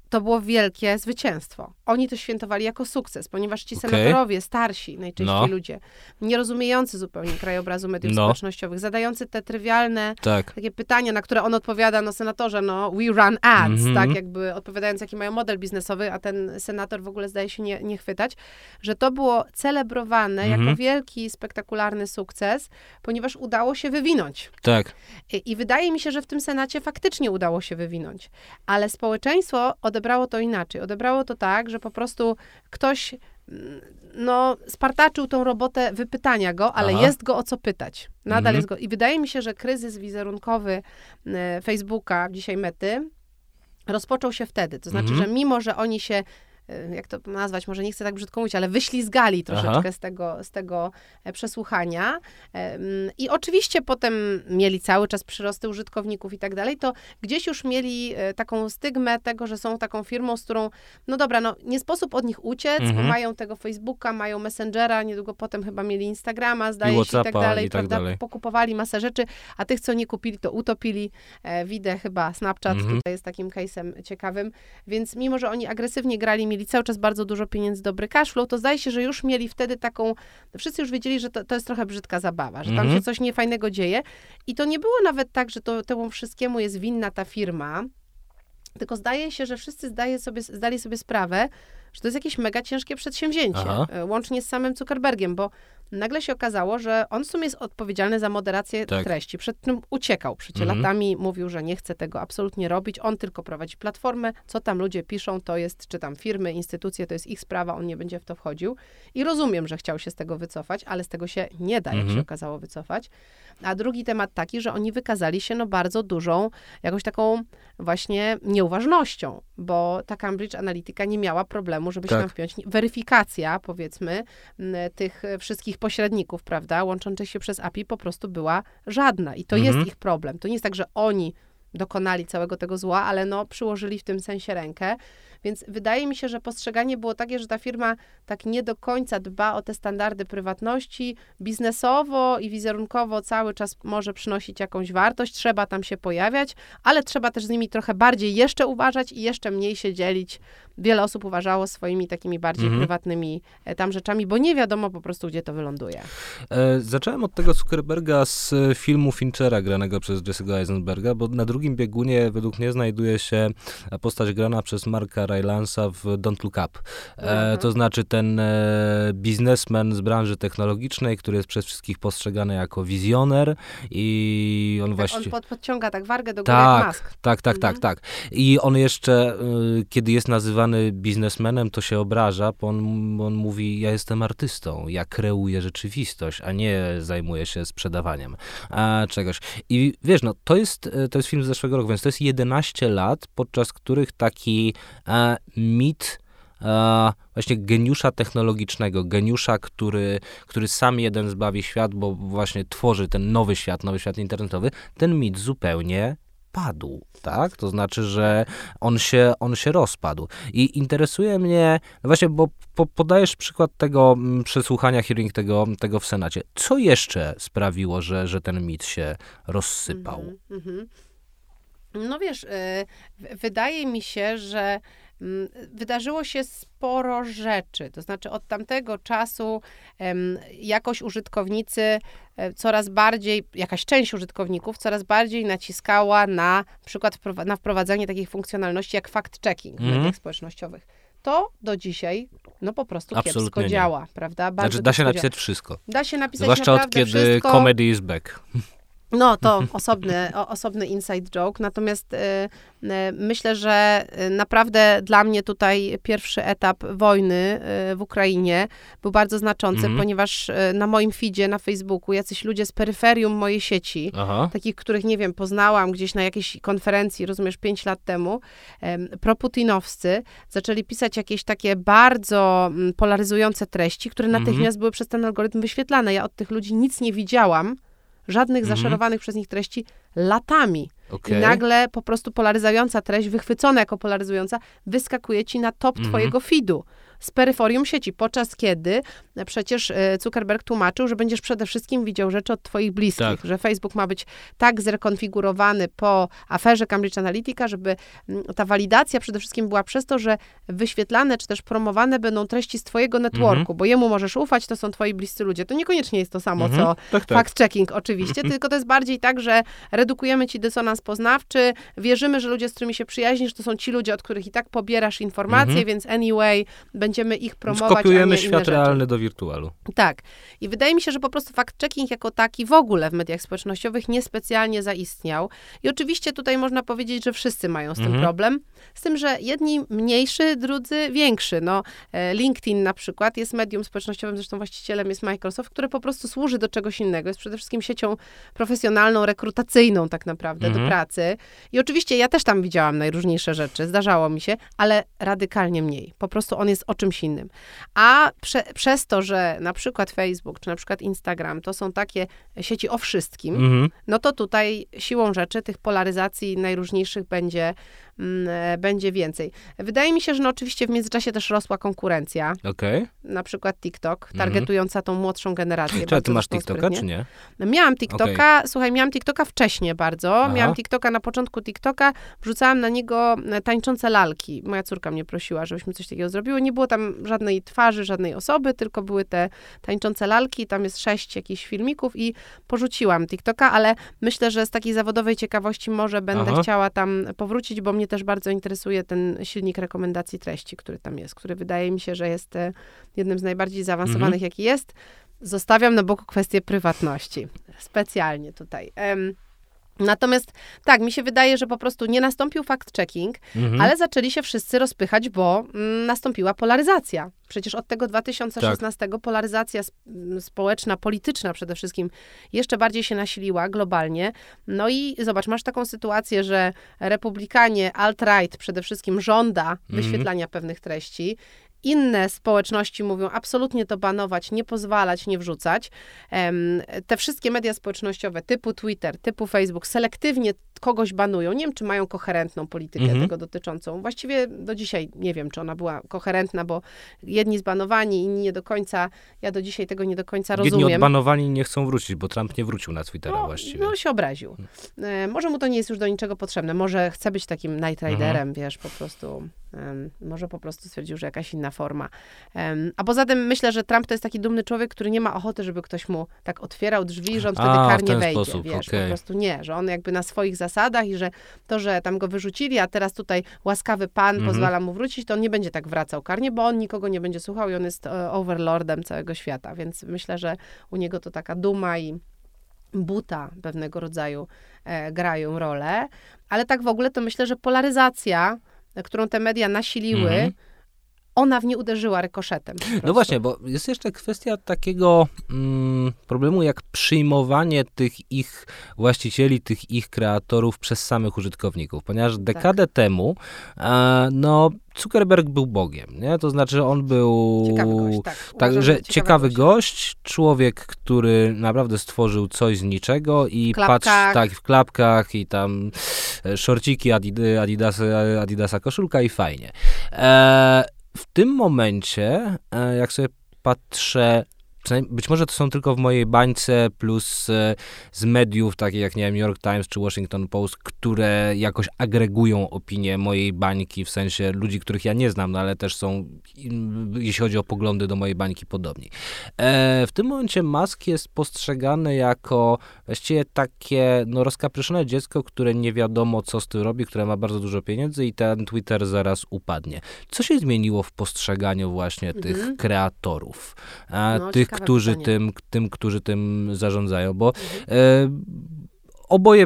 Speaker 2: to było wielkie zwycięstwo. Oni to świętowali jako sukces, ponieważ ci
Speaker 1: Okej.
Speaker 2: senatorowie, starsi najczęściej
Speaker 1: No.
Speaker 2: ludzie, nie rozumiejący zupełnie krajobrazu mediów
Speaker 1: No.
Speaker 2: społecznościowych, zadający te trywialne
Speaker 1: Tak.
Speaker 2: takie pytania, na które on odpowiada, no senatorze, no we run ads,
Speaker 1: Mhm.
Speaker 2: tak jakby odpowiadając, jaki mają model biznesowy, a ten senator w ogóle zdaje się nie, nie chwytać, że to było celebrowane
Speaker 1: Mhm.
Speaker 2: jako wielki, spektakularny sukces, ponieważ udało się wywinąć.
Speaker 1: Tak.
Speaker 2: I, I wydaje mi się, że w tym Senacie faktycznie udało się wywinąć, ale społeczeństwo odebrało to inaczej. Odebrało to tak, że po prostu ktoś mm, no, spartaczył tą robotę wypytania go, ale
Speaker 1: Aha.
Speaker 2: jest go o co pytać. Nadal
Speaker 1: Mhm.
Speaker 2: jest go. I wydaje mi się, że kryzys wizerunkowy e, Facebooka, dzisiaj Mety, rozpoczął się wtedy. To znaczy,
Speaker 1: Mhm.
Speaker 2: że mimo, że oni się jak to nazwać, może nie chcę tak brzydko mówić, ale wyślizgali troszeczkę
Speaker 1: Aha.
Speaker 2: z tego, z tego e, przesłuchania. I oczywiście potem mieli cały czas przyrosty użytkowników i tak dalej, to gdzieś już mieli e, taką stygmę tego, że są taką firmą, z którą, no dobra, no nie sposób od nich uciec, bo
Speaker 1: Mhm.
Speaker 2: mają tego Facebooka, mają Messengera, niedługo potem chyba mieli Instagrama, zdaje się i tak dalej,
Speaker 1: i tak
Speaker 2: prawda?
Speaker 1: dalej.
Speaker 2: Pokupowali masę rzeczy, a tych, co nie kupili, to utopili. E, widzę chyba Snapchat
Speaker 1: Mhm.
Speaker 2: tutaj jest takim case'em ciekawym, więc mimo, że oni agresywnie grali, mieli cały czas bardzo dużo pieniędzy, dobry cashflow, to zdaje się, że już mieli wtedy taką, wszyscy już wiedzieli, że to, to jest trochę brzydka zabawa, że tam
Speaker 1: Mhm.
Speaker 2: się coś niefajnego dzieje i to nie było nawet tak, że to, temu wszystkiemu jest winna ta firma, tylko zdaje się, że wszyscy zdaje sobie, zdali sobie sprawę, że to jest jakieś mega ciężkie przedsięwzięcie,
Speaker 1: Aha.
Speaker 2: e, łącznie z samym Zuckerbergiem, bo nagle się okazało, że on w sumie jest odpowiedzialny za moderację
Speaker 1: Tak.
Speaker 2: treści. Przed tym uciekał. Przecież
Speaker 1: Mhm.
Speaker 2: latami mówił, że nie chce tego absolutnie robić. On tylko prowadzi platformę. Co tam ludzie piszą, to jest, czy tam firmy, instytucje, to jest ich sprawa, on nie będzie w to wchodził. I rozumiem, że chciał się z tego wycofać, ale z tego się nie da, jak
Speaker 1: Mhm.
Speaker 2: się okazało, wycofać. A drugi temat taki, że oni wykazali się no bardzo dużą, jakąś taką właśnie nieuważnością, bo ta Cambridge Analytica nie miała problemu, żeby się
Speaker 1: Tak.
Speaker 2: tam wpiąć. Weryfikacja, powiedzmy, tych wszystkich pośredników, prawda, łączących się przez API po prostu była żadna. I to
Speaker 1: Mhm.
Speaker 2: jest ich problem. To nie jest tak, że oni dokonali całego tego zła, ale no przyłożyli w tym sensie rękę. Więc wydaje mi się, że postrzeganie było takie, że ta firma tak nie do końca dba o te standardy prywatności, biznesowo i wizerunkowo cały czas może przynosić jakąś wartość, trzeba tam się pojawiać, ale trzeba też z nimi trochę bardziej jeszcze uważać i jeszcze mniej się dzielić. Wiele osób uważało swoimi takimi bardziej mhm. prywatnymi e, tam rzeczami, bo nie wiadomo po prostu, gdzie to wyląduje.
Speaker 1: E, zacząłem od tego Zuckerberga z filmu Finchera, granego przez Jesse'ego Eisenberga, bo na drugim biegunie według mnie znajduje się postać grana przez Marka Rylansa w Don't Look Up. E, mhm. to znaczy ten e, biznesmen z branży technologicznej, który jest przez wszystkich postrzegany jako wizjoner i on
Speaker 2: tak,
Speaker 1: właśnie...
Speaker 2: On pod, podciąga tak wargę do góry
Speaker 1: tak,
Speaker 2: jak mask.
Speaker 1: Tak, tak, tak, mhm. tak, tak. I on jeszcze, y, kiedy jest nazywany biznesmenem, to się obraża, bo on, on mówi, ja jestem artystą, ja kreuję rzeczywistość, a nie zajmuję się sprzedawaniem a, czegoś. I wiesz, no, to jest, to jest film z zeszłego roku, więc to jest 11 lat, podczas których taki mit e, właśnie geniusza technologicznego, geniusza, który, który sam jeden zbawi świat, bo właśnie tworzy ten nowy świat, nowy świat internetowy, ten mit zupełnie padł, tak? To znaczy, że on się, on się rozpadł. I interesuje mnie, no właśnie, bo po, podajesz przykład tego mm, przesłuchania hearing tego, tego w Senacie. Co jeszcze sprawiło, że, że ten mit się rozsypał? Mm -hmm.
Speaker 2: No wiesz, y, wydaje mi się, że mm, wydarzyło się sporo rzeczy. To znaczy od tamtego czasu jakoś użytkownicy e, coraz bardziej, jakaś część użytkowników coraz bardziej naciskała na przykład na wprowadzanie takich funkcjonalności jak fact-checking mm. w mhm. mediach społecznościowych. To do dzisiaj no po prostu Absolutnie kiepsko nie. działa, prawda?
Speaker 1: Bardzo znaczy da się napisać wszystko.
Speaker 2: Da się napisać
Speaker 1: Zwłaszcza od kiedy
Speaker 2: wszystko.
Speaker 1: comedy is back.
Speaker 2: No, to osobny, o, osobny inside joke. Natomiast y, y, myślę, że y, naprawdę dla mnie tutaj pierwszy etap wojny y, w Ukrainie był bardzo znaczący, mm. ponieważ y, na moim feedzie na Facebooku jacyś ludzie z peryferium mojej sieci, Aha. takich, których, nie wiem, poznałam gdzieś na jakiejś konferencji, rozumiesz, pięć lat temu, proputinowscy, zaczęli pisać jakieś takie bardzo mm, polaryzujące treści, które mhm. natychmiast mm. były przez ten algorytm wyświetlane. Ja od tych ludzi nic nie widziałam, żadnych mhm. zaszerowanych przez nich treści latami. Okay. I nagle po prostu polaryzująca treść, wychwycona jako polaryzująca, wyskakuje ci na top mhm. twojego feedu z peryferium sieci, podczas kiedy przecież e, Zuckerberg tłumaczył, że będziesz przede wszystkim widział rzeczy od twoich bliskich, tak. że Facebook ma być tak zrekonfigurowany po aferze Cambridge Analytica, żeby mm, ta walidacja przede wszystkim była przez to, że wyświetlane czy też promowane będą treści z twojego networku, mhm. bo jemu możesz ufać, to są twoi bliscy ludzie. To niekoniecznie jest to samo, mhm. co tak, tak. fact-checking oczywiście, tylko to jest bardziej tak, że redukujemy ci dysonans poznawczy, wierzymy, że ludzie, z którymi się przyjaźnisz, to są ci ludzie, od których i tak pobierasz informacje, mhm. więc anyway, będziemy ich promować.
Speaker 1: Skopiujemy świat realny do wirtualu.
Speaker 2: Tak. I wydaje mi się, że po prostu fact-checking jako taki w ogóle w mediach społecznościowych niespecjalnie zaistniał. I oczywiście tutaj można powiedzieć, że wszyscy mają z tym mhm. problem. Z tym, że jedni mniejszy, drudzy większy. No, e, LinkedIn na przykład jest medium społecznościowym, zresztą właścicielem jest Microsoft, które po prostu służy do czegoś innego. Jest przede wszystkim siecią profesjonalną, rekrutacyjną tak naprawdę mhm. do pracy. I oczywiście ja też tam widziałam najróżniejsze rzeczy, zdarzało mi się, ale radykalnie mniej. Po prostu on jest czymś innym. A prze, przez to, że na przykład Facebook, czy na przykład Instagram, to są takie sieci o wszystkim, mhm. no to tutaj siłą rzeczy tych polaryzacji najróżniejszych będzie Mm, e, będzie więcej. Wydaje mi się, że no oczywiście w międzyczasie też rosła konkurencja.
Speaker 1: Okay.
Speaker 2: Na przykład TikTok, mhm. targetująca tą młodszą generację.
Speaker 1: Czy ty masz TikToka, sprytnie. czy nie?
Speaker 2: Miałam TikToka, okay. słuchaj, miałam TikToka wcześniej bardzo. Aha. Miałam TikToka na początku TikToka, wrzucałam na niego e, tańczące lalki. Moja córka mnie prosiła, żebyśmy coś takiego zrobiły. Nie było tam żadnej twarzy, żadnej osoby, tylko były te tańczące lalki. Tam jest sześć jakichś filmików i porzuciłam TikToka, ale myślę, że z takiej zawodowej ciekawości może będę Aha. chciała tam powrócić, bo mnie też bardzo interesuje ten silnik rekomendacji treści, który tam jest, który wydaje mi się, że jest e, jednym z najbardziej zaawansowanych, mhm. jaki jest. Zostawiam na boku kwestię prywatności. Specjalnie tutaj. Um, Natomiast tak, mi się wydaje, że po prostu nie nastąpił fact-checking, mhm. ale zaczęli się wszyscy rozpychać, bo mm, nastąpiła polaryzacja. Przecież od tego 2016 tak. polaryzacja społeczna, polityczna przede wszystkim jeszcze bardziej się nasiliła globalnie. No i zobacz, masz taką sytuację, że republikanie, alt-right przede wszystkim żąda mhm. wyświetlania pewnych treści inne społeczności mówią absolutnie to banować, nie pozwalać, nie wrzucać. Te wszystkie media społecznościowe typu Twitter, typu Facebook selektywnie kogoś banują. Nie wiem, czy mają koherentną politykę
Speaker 1: Mhm.
Speaker 2: tego dotyczącą. Właściwie do dzisiaj nie wiem, czy ona była koherentna, bo jedni zbanowani, inni nie do końca, ja do dzisiaj tego nie do końca
Speaker 1: Jedni
Speaker 2: rozumiem.
Speaker 1: odbanowani nie chcą wrócić, bo Trump nie wrócił na Twittera
Speaker 2: No,
Speaker 1: właściwie.
Speaker 2: no się obraził. E, może mu to nie jest już do niczego potrzebne. Może chce być takim Night
Speaker 1: Mhm.
Speaker 2: Riderem, wiesz, po prostu. em, może po prostu stwierdził, że jakaś inna forma. Em, a poza tym myślę, że Trump to jest taki dumny człowiek, który nie ma ochoty, żeby ktoś mu tak otwierał drzwi, że on wtedy
Speaker 1: A,
Speaker 2: karnie wejdzie.
Speaker 1: sposób,
Speaker 2: wiesz,
Speaker 1: okej.
Speaker 2: po prostu nie, że on jakby na swoich zasadach i że to, że tam go wyrzucili, a teraz tutaj łaskawy pan
Speaker 1: Mhm.
Speaker 2: pozwala mu wrócić, to on nie będzie tak wracał karnie, bo on nikogo nie będzie słuchał i on jest e, overlordem całego świata. Więc myślę, że u niego to taka duma i buta pewnego rodzaju e, grają rolę, ale tak w ogóle to myślę, że polaryzacja, e, którą te media nasiliły,
Speaker 1: Mhm.
Speaker 2: Ona w nie uderzyła rykoszetem.
Speaker 1: No właśnie, bo jest jeszcze kwestia takiego mm, problemu, jak przyjmowanie tych ich właścicieli, tych ich kreatorów przez samych użytkowników. Ponieważ dekadę temu, e, no, Zuckerberg był Bogiem, nie? To znaczy on był...
Speaker 2: Ciekawy gość, tak.
Speaker 1: Tak,
Speaker 2: Uważam,
Speaker 1: że
Speaker 2: ciekawy gość.
Speaker 1: człowiek, który naprawdę stworzył coś z niczego i patrz, tak, w klapkach i tam e, szorciki, Adid- Adidasa, Adidasa koszulka i fajnie. E, w tym momencie, e, jak sobie patrzę, być może to są tylko w mojej bańce, plus e, z mediów takich jak, nie wiem, New York Times czy Washington Post, które jakoś agregują opinię mojej bańki, w sensie ludzi, których ja nie znam, no ale też są, jeśli chodzi o poglądy do mojej bańki, podobni. E, w tym momencie Musk jest postrzegany jako właściwie takie no, rozkapryszone dziecko, które nie wiadomo, co z tym robi, które ma bardzo dużo pieniędzy i ten Twitter zaraz upadnie. Co się zmieniło w postrzeganiu właśnie
Speaker 2: Mhm.
Speaker 1: tych kreatorów, e,
Speaker 2: No,
Speaker 1: tych, którzy
Speaker 2: pytanie.
Speaker 1: tym, tym, którzy tym zarządzają, bo
Speaker 2: Mhm.
Speaker 1: Oboje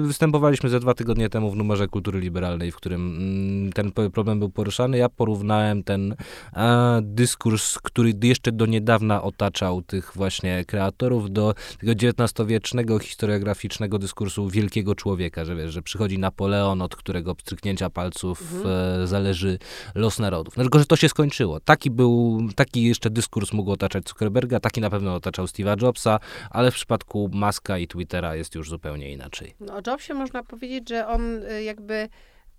Speaker 1: występowaliśmy ze dwa tygodnie temu w numerze kultury liberalnej, w którym mm, ten problem był poruszany. Ja porównałem ten e, dyskurs, który jeszcze do niedawna otaczał tych właśnie kreatorów, do tego XIX-wiecznego historiograficznego dyskursu wielkiego człowieka, że wiesz, że przychodzi Napoleon, od którego pstryknięcia palców e, zależy los narodów. No, tylko, że to się skończyło. Taki był, taki jeszcze dyskurs mógł otaczać Zuckerberga, taki na pewno otaczał Steve'a Jobsa, ale w przypadku Muska i Twittera jest już zupełnie inaczej.
Speaker 2: No, o Jobsie można powiedzieć, że on y, jakby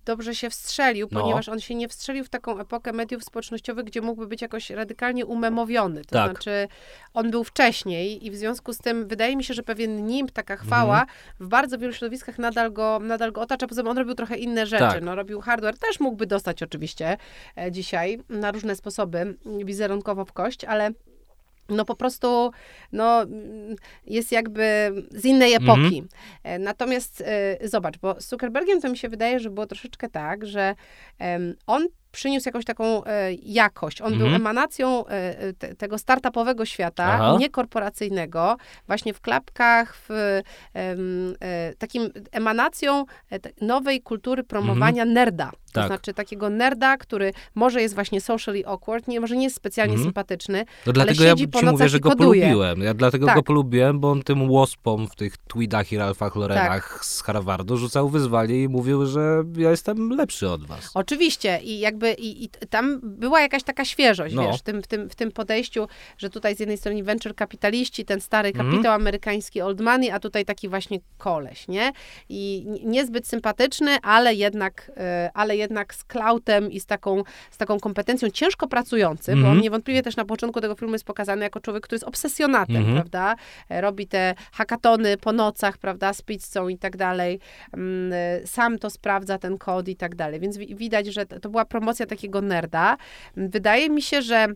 Speaker 2: dobrze się wstrzelił,
Speaker 1: No.
Speaker 2: ponieważ on się nie wstrzelił w taką epokę mediów społecznościowych, gdzie mógłby być jakoś radykalnie umemowiony. To
Speaker 1: Tak.
Speaker 2: znaczy, on był wcześniej i w związku z tym wydaje mi się, że pewien nim, taka chwała, w bardzo wielu środowiskach nadal go, nadal go otacza. Poza tym on robił trochę inne rzeczy.
Speaker 1: Tak.
Speaker 2: No, robił hardware, też mógłby dostać oczywiście e, dzisiaj na różne sposoby, m, wizerunkowo w kość, ale no po prostu no, jest jakby z innej epoki. E, Natomiast e, zobacz, bo z Zuckerbergiem to mi się wydaje, że było troszeczkę tak, że em, on przyniósł jakąś taką e, jakość. On był
Speaker 1: Mhm.
Speaker 2: emanacją te, tego startupowego świata,
Speaker 1: Aha.
Speaker 2: niekorporacyjnego, właśnie w klapkach, w takim emanacją nowej kultury promowania nerda. To
Speaker 1: Tak.
Speaker 2: znaczy takiego nerda, który może jest właśnie socially awkward, nie, może nie jest specjalnie
Speaker 1: Mhm.
Speaker 2: sympatyczny,
Speaker 1: No dlatego ja ci mówię, że go
Speaker 2: koduje.
Speaker 1: polubiłem. Ja dlatego
Speaker 2: Tak.
Speaker 1: go polubiłem, bo on tym łospom w tych tweetach i Ralfach Laurenach z Harvardu rzucał wyzwanie i mówił, że ja jestem lepszy od was.
Speaker 2: Oczywiście i jakby i, i tam była jakaś taka świeżość,
Speaker 1: No.
Speaker 2: wiesz, w tym, w, tym, w tym podejściu, że tutaj z jednej strony venture kapitaliści, ten stary
Speaker 1: Mhm.
Speaker 2: kapitał amerykański old money, a tutaj taki właśnie koleś, nie? I niezbyt sympatyczny, ale jednak, e, ale jednak z klautem i z taką, z taką kompetencją, ciężko pracujący, bo
Speaker 1: Mhm.
Speaker 2: on niewątpliwie też na początku tego filmu jest pokazany jako człowiek, który jest obsesjonatem,
Speaker 1: Mhm.
Speaker 2: prawda? E, Robi te hakatony po nocach, prawda, z pizzą i tak dalej. Mm, e, Sam to sprawdza, ten kod i tak dalej. Więc wi- widać, że to była promocja takiego nerda. Wydaje mi się, że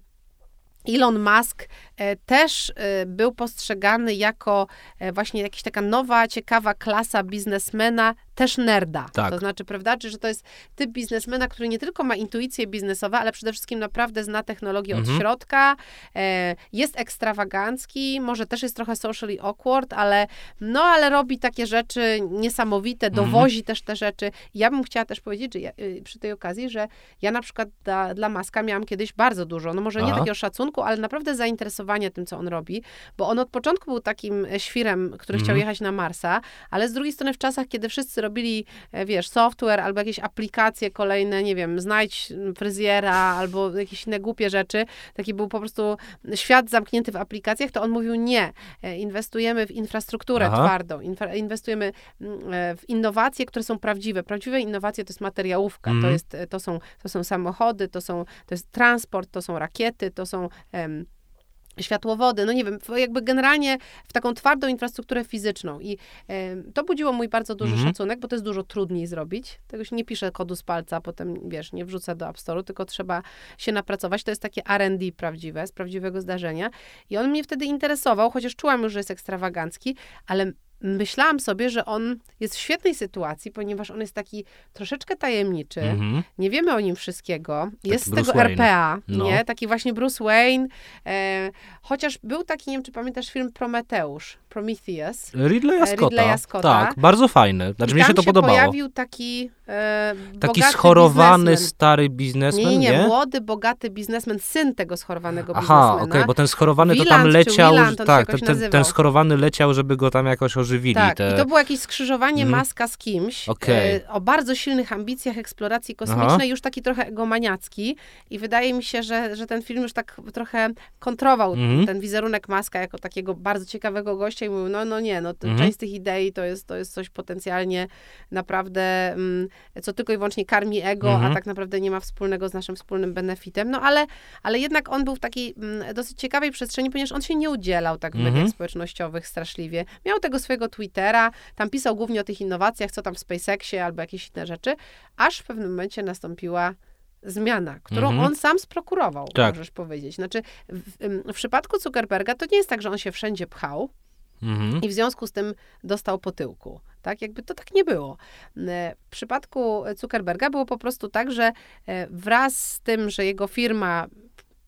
Speaker 2: Elon Musk e, też był postrzegany jako właśnie jakaś taka nowa, ciekawa klasa biznesmena, też nerda.
Speaker 1: Tak.
Speaker 2: To znaczy, prawda, czy że to jest typ biznesmena, który nie tylko ma intuicje biznesowe, ale przede wszystkim naprawdę zna technologię od
Speaker 1: Mhm.
Speaker 2: środka, e, jest ekstrawagancki, może też jest trochę socially awkward, ale no, ale robi takie rzeczy niesamowite,
Speaker 1: Mhm.
Speaker 2: dowozi też te rzeczy. Ja bym chciała też powiedzieć, że ja, y, przy tej okazji, że ja na przykład dla, dla Maska miałam kiedyś bardzo dużo, no może nie
Speaker 1: Aha.
Speaker 2: takiego szacunku, ale naprawdę zainteresowania tym, co on robi, bo on od początku był takim świrem, który
Speaker 1: Mhm.
Speaker 2: chciał jechać na Marsa, ale z drugiej strony w czasach, kiedy wszyscy robili, e, wiesz, software albo jakieś aplikacje kolejne, nie wiem, znajdź fryzjera albo jakieś inne głupie rzeczy, taki był po prostu świat zamknięty w aplikacjach, to on mówił nie, e, inwestujemy w infrastrukturę
Speaker 1: Aha.
Speaker 2: twardą, inwestujemy mm, e, w innowacje, które są prawdziwe. Prawdziwe innowacje to jest materiałówka, to,
Speaker 1: Mhm.
Speaker 2: jest, to, są, to są samochody, to, są, to jest transport, to są rakiety, to są... światłowody, no nie wiem, jakby generalnie w taką twardą infrastrukturę fizyczną i to budziło mój bardzo duży
Speaker 1: Mhm.
Speaker 2: szacunek, bo to jest dużo trudniej zrobić. Tego się nie pisze kodu z palca, potem wiesz, nie wrzuca do App Store'u, tylko trzeba się napracować. To jest takie R&D prawdziwe, z prawdziwego zdarzenia i on mnie wtedy interesował, chociaż czułam już, że jest ekstrawagancki, ale myślałam sobie, że on jest w świetnej sytuacji, ponieważ on jest taki troszeczkę tajemniczy,
Speaker 1: Mhm.
Speaker 2: nie wiemy o nim wszystkiego. Jest z tego
Speaker 1: Wayne.
Speaker 2: RPA,
Speaker 1: No.
Speaker 2: nie? Taki właśnie Bruce Wayne. E, chociaż był taki, nie wiem, czy pamiętasz film Prometeusz, Prometheus.
Speaker 1: Ridleya Scotta.
Speaker 2: Ridleya Scotta.
Speaker 1: Tak, bardzo fajny. Znaczy
Speaker 2: I
Speaker 1: mi się
Speaker 2: tam
Speaker 1: to podobało.
Speaker 2: pojawił taki e,
Speaker 1: Taki schorowany,
Speaker 2: biznesmen.
Speaker 1: stary biznesmen,
Speaker 2: Nie, nie,
Speaker 1: nie?
Speaker 2: młody, bogaty biznesmen, syn tego schorowanego
Speaker 1: Aha, okej,
Speaker 2: biznesmena.
Speaker 1: bo ten schorowany to
Speaker 2: Wieland
Speaker 1: tam
Speaker 2: czy
Speaker 1: leciał,
Speaker 2: Wieland, się
Speaker 1: tak, ten, ten, ten schorowany leciał, żeby go tam jakoś ożywili.
Speaker 2: Tak,
Speaker 1: te...
Speaker 2: i to było jakieś skrzyżowanie
Speaker 1: Mhm.
Speaker 2: Maska z kimś
Speaker 1: Okej.
Speaker 2: e, o bardzo silnych ambicjach eksploracji kosmicznej,
Speaker 1: Aha.
Speaker 2: już taki trochę egomaniacki i wydaje mi się, że, że ten film już tak trochę kontrował
Speaker 1: Mhm.
Speaker 2: ten wizerunek Maska jako takiego bardzo ciekawego gościa i mówił, no, no nie, no
Speaker 1: Mhm.
Speaker 2: część z tych idei to jest, to jest coś potencjalnie naprawdę, mm, co tylko i wyłącznie karmi ego,
Speaker 1: Mhm.
Speaker 2: a tak naprawdę nie ma wspólnego z naszym wspólnym benefitem, no ale, ale jednak on był w takiej mm, dosyć ciekawej przestrzeni, ponieważ on się nie udzielał tak w
Speaker 1: Mhm.
Speaker 2: mediach społecznościowych straszliwie. Miał tego swojego Twittera, tam pisał głównie o tych innowacjach, co tam w SpaceXie albo jakieś inne rzeczy, aż w pewnym momencie nastąpiła zmiana, którą
Speaker 1: Mhm.
Speaker 2: on sam sprokurował,
Speaker 1: Tak.
Speaker 2: możesz powiedzieć. Znaczy, w, em, w przypadku Zuckerberga to nie jest tak, że on się wszędzie pchał
Speaker 1: Mhm.
Speaker 2: i w związku z tym dostał po tyłku. Tak? Jakby to tak nie było. E, W przypadku Zuckerberga było po prostu tak, że e, wraz z tym, że jego firma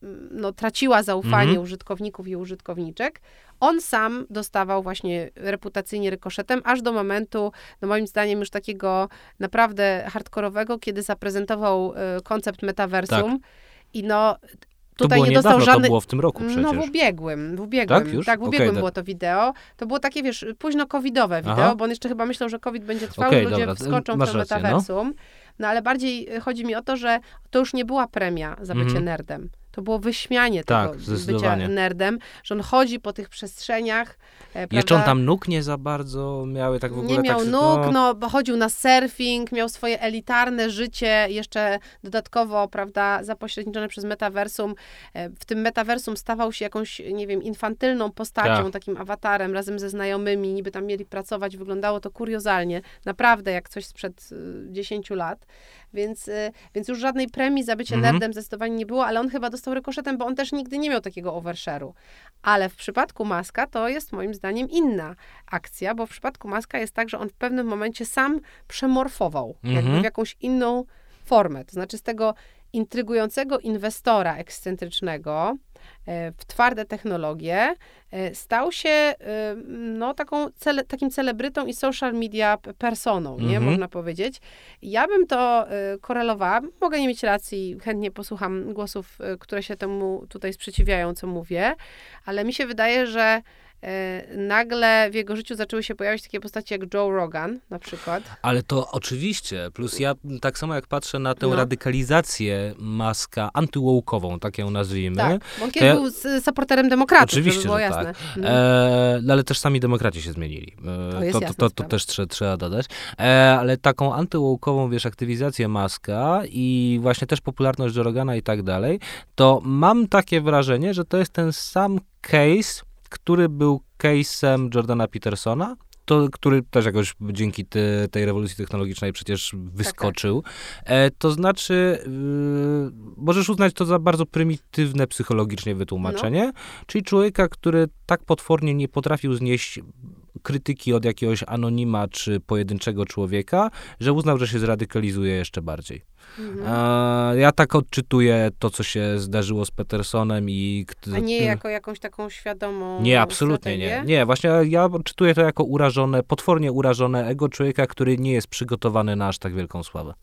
Speaker 2: m, no, traciła zaufanie
Speaker 1: Mhm.
Speaker 2: użytkowników i użytkowniczek, on sam dostawał właśnie reputacyjnie rykoszetem, aż do momentu, no moim zdaniem już takiego naprawdę hardkorowego, kiedy zaprezentował e, koncept metaversum i no tutaj
Speaker 1: było
Speaker 2: nie dostał
Speaker 1: niedawno,
Speaker 2: żadnej...
Speaker 1: to było w tym roku przecież.
Speaker 2: No w ubiegłym, w ubiegłym.
Speaker 1: Tak już?
Speaker 2: Tak, w ubiegłym
Speaker 1: tak.
Speaker 2: było to wideo. To było takie, wiesz, późno covidowe wideo,
Speaker 1: Aha.
Speaker 2: bo on jeszcze chyba myślał, że covid będzie trwał
Speaker 1: Okej,
Speaker 2: i ludzie
Speaker 1: dobra,
Speaker 2: wskoczą
Speaker 1: masz
Speaker 2: w to
Speaker 1: rację, no.
Speaker 2: metaversum. No. ale bardziej chodzi mi o to, że to już nie była premia za bycie
Speaker 1: Mhm.
Speaker 2: nerdem. To było wyśmianie
Speaker 1: Tak,
Speaker 2: tego bycia nerdem, że on chodzi po tych przestrzeniach. E,
Speaker 1: Jeszcze on
Speaker 2: prawda?
Speaker 1: tam nóg nie za bardzo miały tak w ogóle.
Speaker 2: Nie miał
Speaker 1: tak,
Speaker 2: nóg, no, bo chodził na surfing, miał swoje elitarne życie, jeszcze dodatkowo, prawda, zapośredniczone przez metaversum. E, W tym metaversum stawał się jakąś, nie wiem, infantylną postacią,
Speaker 1: Tak.
Speaker 2: takim awatarem razem ze znajomymi, niby tam mieli pracować, wyglądało to kuriozalnie, naprawdę jak coś sprzed y, 10 lat. Więc, y, więc już żadnej premii za bycie
Speaker 1: Mhm.
Speaker 2: nerdem zdecydowanie nie było, ale on chyba dostał rykoszetem, bo on też nigdy nie miał takiego overshare'u. Ale w przypadku Maska to jest moim zdaniem inna akcja, bo w przypadku Maska jest tak, że on w pewnym momencie sam przemorfował jakby
Speaker 1: Mhm.
Speaker 2: w jakąś inną formę. To znaczy z tego intrygującego inwestora ekscentrycznego e, w twarde technologie e, stał się e, no, taką cele, takim celebrytą i social media personą, nie?
Speaker 1: Mhm.
Speaker 2: Można powiedzieć. Ja bym to korelowała. Mogę nie mieć racji, chętnie posłucham głosów, które się temu tutaj sprzeciwiają, co mówię, ale mi się wydaje, że nagle w jego życiu zaczęły się pojawiać takie postacie jak Joe Rogan na przykład.
Speaker 1: Ale to oczywiście, plus ja tak samo jak patrzę na tę
Speaker 2: No.
Speaker 1: radykalizację Maska antywołkową, tak ją nazwijmy,
Speaker 2: Tak, bo on kiedyś
Speaker 1: ja-
Speaker 2: był supporterem demokratów,
Speaker 1: Oczywiście,
Speaker 2: było
Speaker 1: że
Speaker 2: jasne.
Speaker 1: tak. E, no ale też sami demokraci się zmienili. E,
Speaker 2: To jest
Speaker 1: to, to, to, też trzeba, trzeba dodać. E, ale taką antywołkową, wiesz, aktywizację Maska i właśnie też popularność Jorogana i tak dalej, to mam takie wrażenie, że to jest ten sam case, który był case'em Jordana Petersona, to, który też jakoś dzięki te, tej rewolucji technologicznej przecież wyskoczył. E, to znaczy, y, możesz uznać to za bardzo prymitywne psychologicznie wytłumaczenie, czyli człowieka, który tak potwornie nie potrafił znieść krytyki od jakiegoś anonima czy pojedynczego człowieka, że uznał, że się zradykalizuje jeszcze bardziej.
Speaker 2: Mhm.
Speaker 1: Ja tak odczytuję to, co się zdarzyło z Petersonem i...
Speaker 2: A nie jako jakąś taką świadomą
Speaker 1: nie, absolutnie nie. Nie, właśnie ja czytuję to jako urażone, potwornie urażone ego człowieka, który nie jest przygotowany na aż tak wielką sławę.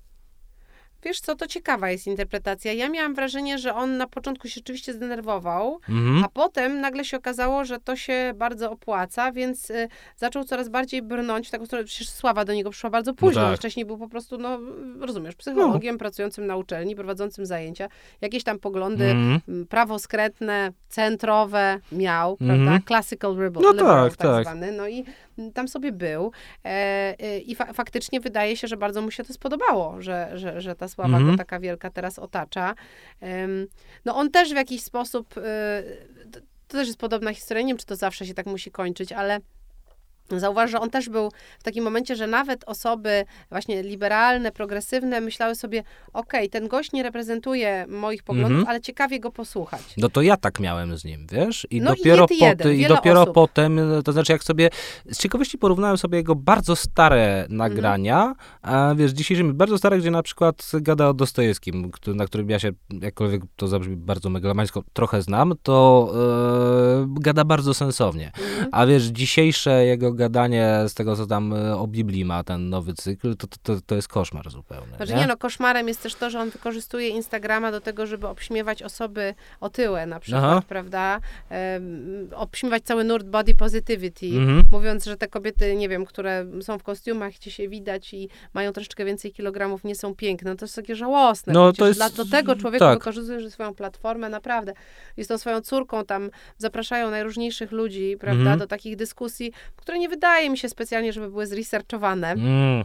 Speaker 2: Wiesz co, to ciekawa jest interpretacja. Ja miałam wrażenie, że on na początku się rzeczywiście zdenerwował,
Speaker 1: Mhm.
Speaker 2: a potem nagle się okazało, że to się bardzo opłaca, więc y, zaczął coraz bardziej brnąć w taką stronę. Przecież sława do niego przyszła bardzo późno.
Speaker 1: tak.
Speaker 2: Wcześniej był po prostu, no rozumiesz, psychologiem pracującym na uczelni, prowadzącym zajęcia. Jakieś tam poglądy
Speaker 1: Mhm.
Speaker 2: prawoskrętne, centrowe miał,
Speaker 1: Mhm.
Speaker 2: prawda? Classical rebel,
Speaker 1: No
Speaker 2: liberal
Speaker 1: tak,
Speaker 2: tak,
Speaker 1: tak.
Speaker 2: zwany. No i tam sobie był. E, e, I fa- faktycznie wydaje się, że bardzo mu się to spodobało, że, że, że ta sława
Speaker 1: Mhm.
Speaker 2: go taka wielka teraz otacza. No on też w jakiś sposób, e, to, to też jest podobna historia, nie wiem, czy to zawsze się tak musi kończyć, ale Zauważ, że on też był w takim momencie, że nawet osoby właśnie liberalne, progresywne myślały sobie, okej, ten gość nie reprezentuje moich poglądów,
Speaker 1: Mhm.
Speaker 2: ale ciekawie go posłuchać.
Speaker 1: No to ja tak miałem z nim, wiesz? I
Speaker 2: No i
Speaker 1: dopiero,
Speaker 2: ty jeden,
Speaker 1: i dopiero
Speaker 2: osób.
Speaker 1: potem, to znaczy jak sobie, z ciekawości porównałem sobie jego bardzo stare nagrania, a wiesz, dzisiejszymi, bardzo stare, gdzie na przykład gada o Dostojewskim, który, na którym ja się, jakkolwiek to zabrzmi bardzo megalomańsko, trochę znam, to e, gada bardzo sensownie.
Speaker 2: Mhm.
Speaker 1: A wiesz, dzisiejsze jego gadanie z tego, co tam e, o Biblii ma, ten nowy cykl, to, to, to, to jest koszmar zupełny.
Speaker 2: Znaczy nie no, koszmarem jest też to, że on wykorzystuje Instagrama do tego, żeby obśmiewać osoby otyłe na przykład,
Speaker 1: Aha.
Speaker 2: prawda? Em, obśmiewać cały nurt body positivity,
Speaker 1: Mhm.
Speaker 2: mówiąc, że te kobiety, nie wiem, które są w kostiumach, gdzie się widać i mają troszeczkę więcej kilogramów, nie są piękne. No to jest takie żałosne.
Speaker 1: No, to
Speaker 2: Przecież
Speaker 1: jest-
Speaker 2: Dla, do tego człowieka
Speaker 1: tak.
Speaker 2: wykorzystuje swoją platformę, naprawdę. Z tą swoją córką tam zapraszają najróżniejszych ludzi, prawda,
Speaker 1: Mhm.
Speaker 2: do takich dyskusji, które nie wydaje mi się specjalnie, żeby były zresearchowane.
Speaker 1: Mm.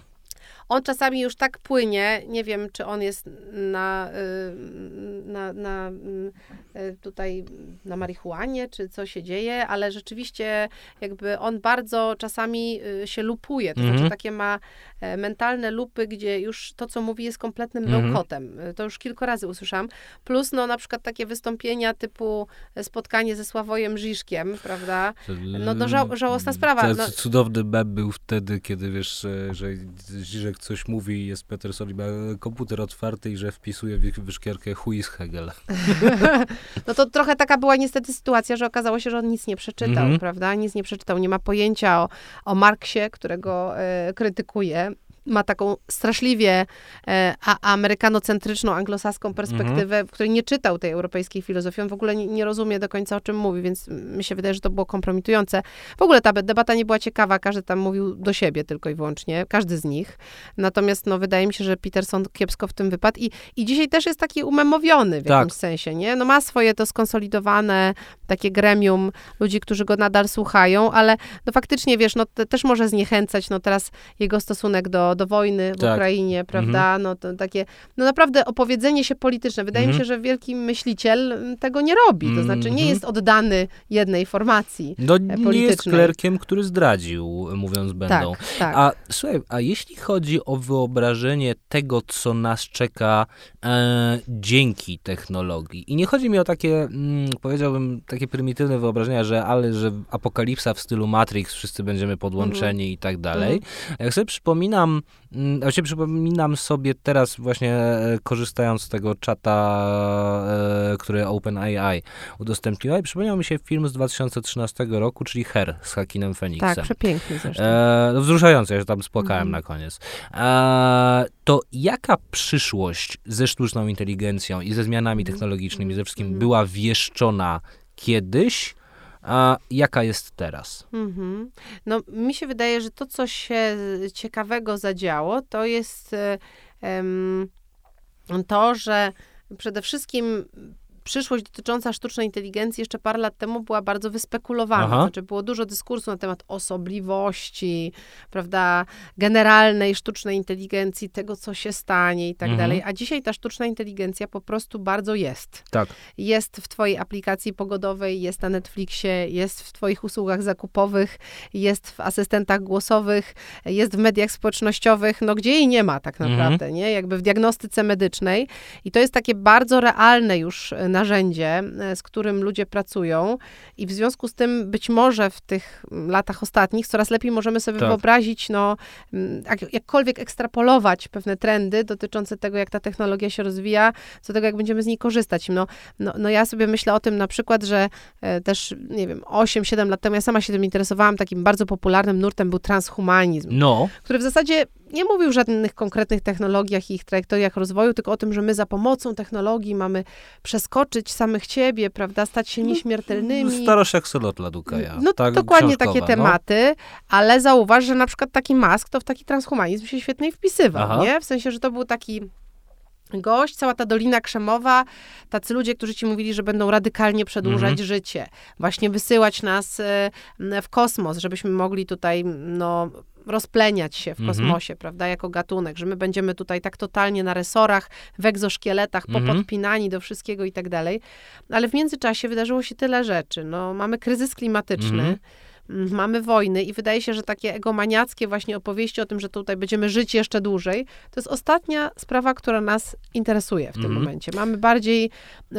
Speaker 2: On czasami już tak płynie, nie wiem, czy on jest na, y, na, na mm, y, tutaj na marihuanie, czy co się dzieje, ale rzeczywiście jakby on bardzo czasami y, się lupuje, to
Speaker 1: Mhm.
Speaker 2: znaczy takie ma e, mentalne lupy, gdzie już to, co mówi, jest kompletnym
Speaker 1: Mhm.
Speaker 2: bełkotem. Y, To już kilka razy usłyszałam. Plus, no na przykład takie wystąpienia typu spotkanie ze Sławojem Żiżkiem, prawda? No to żał- żałosna sprawa.
Speaker 1: Ten
Speaker 2: No-
Speaker 1: cudowny mem był wtedy, kiedy wiesz, że, że Zizek coś mówi jest Peterson i ma komputer otwarty i że wpisuje w wyszkierkę who is Hegel. (laughs)
Speaker 2: No to trochę taka była niestety sytuacja, że okazało się, że on nic nie przeczytał,
Speaker 1: Mhm.
Speaker 2: prawda? Nic nie przeczytał, nie ma pojęcia o, o Marksie, którego e, krytykuje. Ma taką straszliwie e, a, amerykanocentryczną, anglosaską perspektywę, w której nie czytał tej europejskiej filozofii. On w ogóle nie, nie rozumie do końca, o czym mówi, więc mi się wydaje, że to było kompromitujące. W ogóle ta debata nie była ciekawa, każdy tam mówił do siebie tylko i wyłącznie, każdy z nich. Natomiast no, wydaje mi się, że Peterson kiepsko w tym wypadł i, i dzisiaj też jest taki umemowiony w
Speaker 1: Tak.
Speaker 2: jakimś sensie, nie? No ma swoje to skonsolidowane takie gremium ludzi, którzy go nadal słuchają, ale no faktycznie, wiesz, no te, też może zniechęcać, no teraz jego stosunek do, do wojny w
Speaker 1: Tak.
Speaker 2: Ukrainie, prawda? No to takie, no naprawdę opowiedzenie się polityczne. Wydaje mi
Speaker 1: Mhm.
Speaker 2: się, że wielki myśliciel mm, tego nie robi, to znaczy nie
Speaker 1: Mhm.
Speaker 2: jest oddany jednej formacji.
Speaker 1: No nie jest
Speaker 2: politycznej.
Speaker 1: klerkiem, który zdradził, mówiąc będą.
Speaker 2: Tak, tak.
Speaker 1: A słuchaj, a jeśli chodzi o wyobrażenie tego, co nas czeka e, dzięki technologii, i nie chodzi mi o takie, mm, powiedziałbym, takie prymitywne wyobrażenia, że ale, że apokalipsa w stylu Matrix, wszyscy będziemy podłączeni i tak dalej. A Jak sobie przypominam, mm, właściwie przypominam sobie teraz właśnie e, korzystając z tego czata, e, który OpenAI udostępniła i przypomniał mi się film z 2013 roku, czyli Her z Hakinem Phoenixem.
Speaker 2: tak, przepiękny zresztą.
Speaker 1: E, no wzruszające, ja się tam spłakałem
Speaker 2: Mhm.
Speaker 1: na koniec. E, to jaka przyszłość ze sztuczną inteligencją i ze zmianami technologicznymi, ze wszystkim
Speaker 2: Mhm.
Speaker 1: była wieszczona kiedyś, a jaka jest teraz?
Speaker 2: Mhm. No, mi się wydaje, że to, co się ciekawego zadziało, to jest em, to, że przede wszystkim przyszłość dotycząca sztucznej inteligencji jeszcze parę lat temu była bardzo wyspekulowana.
Speaker 1: Aha.
Speaker 2: Znaczy było dużo dyskursu na temat osobliwości, prawda, generalnej sztucznej inteligencji, tego, co się stanie i tak
Speaker 1: Mhm.
Speaker 2: dalej. A dzisiaj ta sztuczna inteligencja po prostu bardzo jest
Speaker 1: Tak.
Speaker 2: jest w Twojej aplikacji pogodowej, jest na Netflixie, jest w Twoich usługach zakupowych, jest w asystentach głosowych, jest w mediach społecznościowych, no gdzie jej nie ma tak
Speaker 1: Mhm.
Speaker 2: naprawdę, nie? Jakby w diagnostyce medycznej. I to jest takie bardzo realne już narzędzie, e, z którym ludzie pracują i w związku z tym być może w tych mm, latach ostatnich coraz lepiej możemy sobie
Speaker 1: Tak.
Speaker 2: wyobrazić, no mm, jak, jakkolwiek ekstrapolować pewne trendy dotyczące tego, jak ta technologia się rozwija, co tego, jak będziemy z niej korzystać. No, no, no ja sobie myślę o tym na przykład, że e, też, nie wiem, 8-7 lat temu, ja sama się tym interesowałam, takim bardzo popularnym nurtem był transhumanizm,
Speaker 1: No,
Speaker 2: który w zasadzie nie mówił o żadnych konkretnych technologiach i ich trajektoriach rozwoju, tylko o tym, że my za pomocą technologii mamy przeskoczyć samych siebie, prawda, stać się nieśmiertelnymi.
Speaker 1: Starość aksolotla Dukaja.
Speaker 2: No
Speaker 1: tak,
Speaker 2: dokładnie
Speaker 1: książkowa,
Speaker 2: takie
Speaker 1: no.
Speaker 2: tematy, ale zauważ, że na przykład taki Musk to w taki transhumanizm się świetnie wpisywał,
Speaker 1: Aha.
Speaker 2: nie? W sensie, że to był taki gość, cała ta Dolina Krzemowa, tacy ludzie, którzy ci mówili, że będą radykalnie przedłużać
Speaker 1: Mhm.
Speaker 2: życie, właśnie wysyłać nas e, w kosmos, żebyśmy mogli tutaj, no, rozpleniać się w
Speaker 1: Mhm.
Speaker 2: kosmosie, prawda, jako gatunek, że my będziemy tutaj tak totalnie na resorach, w egzoszkieletach,
Speaker 1: Mhm.
Speaker 2: popodpinani do wszystkiego i tak dalej. Ale w międzyczasie wydarzyło się tyle rzeczy. No, mamy kryzys klimatyczny,
Speaker 1: Mhm.
Speaker 2: Mm, mamy wojny i wydaje się, że takie egomaniackie właśnie opowieści o tym, że tutaj będziemy żyć jeszcze dłużej, to jest ostatnia sprawa, która nas interesuje w tym
Speaker 1: Mhm.
Speaker 2: momencie. Mamy bardziej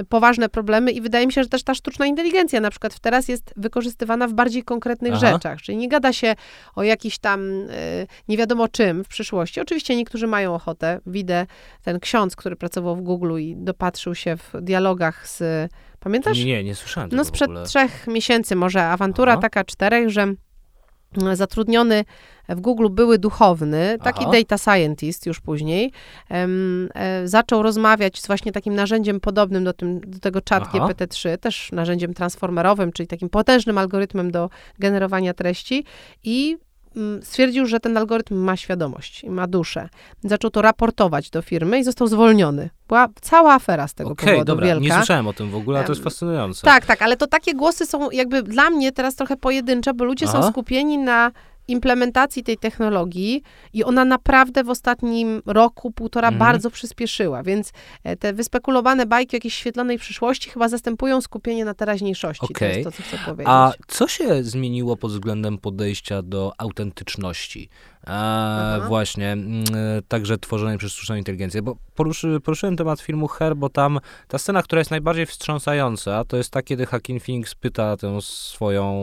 Speaker 2: poważne problemy i wydaje mi się, że też ta sztuczna inteligencja na przykład teraz jest wykorzystywana w bardziej konkretnych
Speaker 1: Aha.
Speaker 2: rzeczach, czyli nie gada się o jakiś tam e, nie wiadomo czym w przyszłości. Oczywiście niektórzy mają ochotę. Widzę ten ksiądz, który pracował w Google i dopatrzył się w dialogach z, pamiętasz?
Speaker 1: Nie, nie, nie słyszałem
Speaker 2: No sprzed trzech miesięcy może awantura
Speaker 1: Aha.
Speaker 2: taka czterech, że mm, zatrudniony w Google były duchowny, taki
Speaker 1: Aha.
Speaker 2: data scientist już później, em, e, zaczął rozmawiać z właśnie takim narzędziem podobnym do, tym, do tego chat
Speaker 1: Aha.
Speaker 2: GPT-3, też narzędziem transformerowym, czyli takim potężnym algorytmem do generowania treści i stwierdził, że ten algorytm ma świadomość i ma duszę. Zaczął to raportować do firmy i został zwolniony. Była cała afera z tego
Speaker 1: Okej,
Speaker 2: powodu
Speaker 1: dobra,
Speaker 2: wielka.
Speaker 1: nie słyszałem o tym w ogóle, a to jest fascynujące.
Speaker 2: Tak, tak, ale to takie głosy są jakby dla mnie teraz trochę pojedyncze, bo ludzie
Speaker 1: Aha.
Speaker 2: są skupieni na implementacji tej technologii i ona naprawdę w ostatnim roku, półtora
Speaker 1: Mhm.
Speaker 2: bardzo przyspieszyła, więc e, te wyspekulowane bajki o jakiejś świetlonej przyszłości chyba zastępują skupienie na teraźniejszości. To
Speaker 1: Okej.
Speaker 2: jest to, co chcę powiedzieć.
Speaker 1: A co się zmieniło pod względem podejścia do autentyczności? Właśnie, mm, także tworzonej przez sztuczną inteligencję, bo poruszy, poruszyłem temat filmu Her, bo tam ta scena, która jest najbardziej wstrząsająca, to jest ta, kiedy Hacking Phoenix pyta tę swoją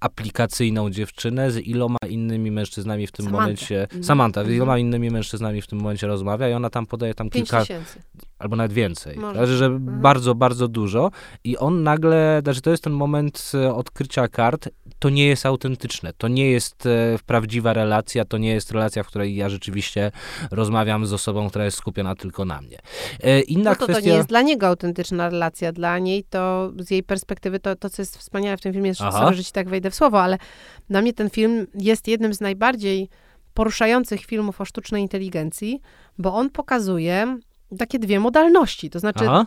Speaker 1: aplikacyjną dziewczynę z iloma innymi mężczyznami w tym
Speaker 2: Samantę.
Speaker 1: momencie,
Speaker 2: Mhm.
Speaker 1: Samantha, z
Speaker 2: Mhm.
Speaker 1: iloma innymi mężczyznami w tym momencie rozmawia i ona tam podaje tam kilka,
Speaker 2: tysięcy.
Speaker 1: Albo nawet więcej.
Speaker 2: Może.
Speaker 1: Znaczy, że
Speaker 2: Mhm.
Speaker 1: bardzo, bardzo dużo. I on nagle, znaczy to jest ten moment e, odkrycia kart, to nie jest autentyczne, to nie jest e, prawdziwa relacja, to nie jest relacja, w której ja rzeczywiście rozmawiam z osobą, która jest skupiona tylko na mnie. E, inna
Speaker 2: No to, to
Speaker 1: kwestia...
Speaker 2: nie jest dla niego autentyczna relacja. Dla niej to z jej perspektywy to, to co jest wspaniałe w tym filmie,
Speaker 1: Aha.
Speaker 2: sorry, że ci tak wejdę w słowo, ale dla mnie ten film jest jednym z najbardziej poruszających filmów o sztucznej inteligencji, bo on pokazuje takie dwie modalności. To znaczy,
Speaker 1: Aha.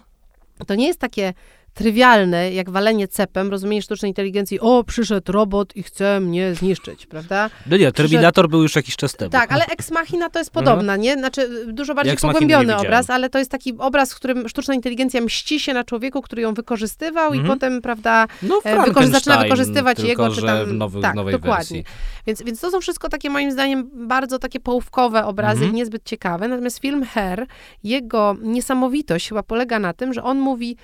Speaker 2: to nie jest takie trywialne, jak walenie cepem, rozumienie sztucznej inteligencji, o, przyszedł robot i chce mnie zniszczyć, prawda?
Speaker 1: No nie, Terminator był już jakiś czas temu.
Speaker 2: Tak, ale Ex Machina to jest podobna, nie? Znaczy, dużo bardziej
Speaker 1: Ex
Speaker 2: pogłębiony obraz, ale to jest taki obraz, w którym sztuczna inteligencja mści się na człowieku, który ją wykorzystywał i
Speaker 1: Mhm.
Speaker 2: potem, prawda,
Speaker 1: No,
Speaker 2: e, wykorzy- zaczyna wykorzystywać
Speaker 1: tylko,
Speaker 2: jego, czy tam...
Speaker 1: w nowy,
Speaker 2: tak,
Speaker 1: nowej
Speaker 2: dokładnie.
Speaker 1: wersji.
Speaker 2: Więc, więc to są wszystko takie, moim zdaniem, bardzo takie połówkowe obrazy
Speaker 1: Mhm.
Speaker 2: i niezbyt ciekawe. Natomiast film Her, jego niesamowitość chyba polega na tym, że on mówi,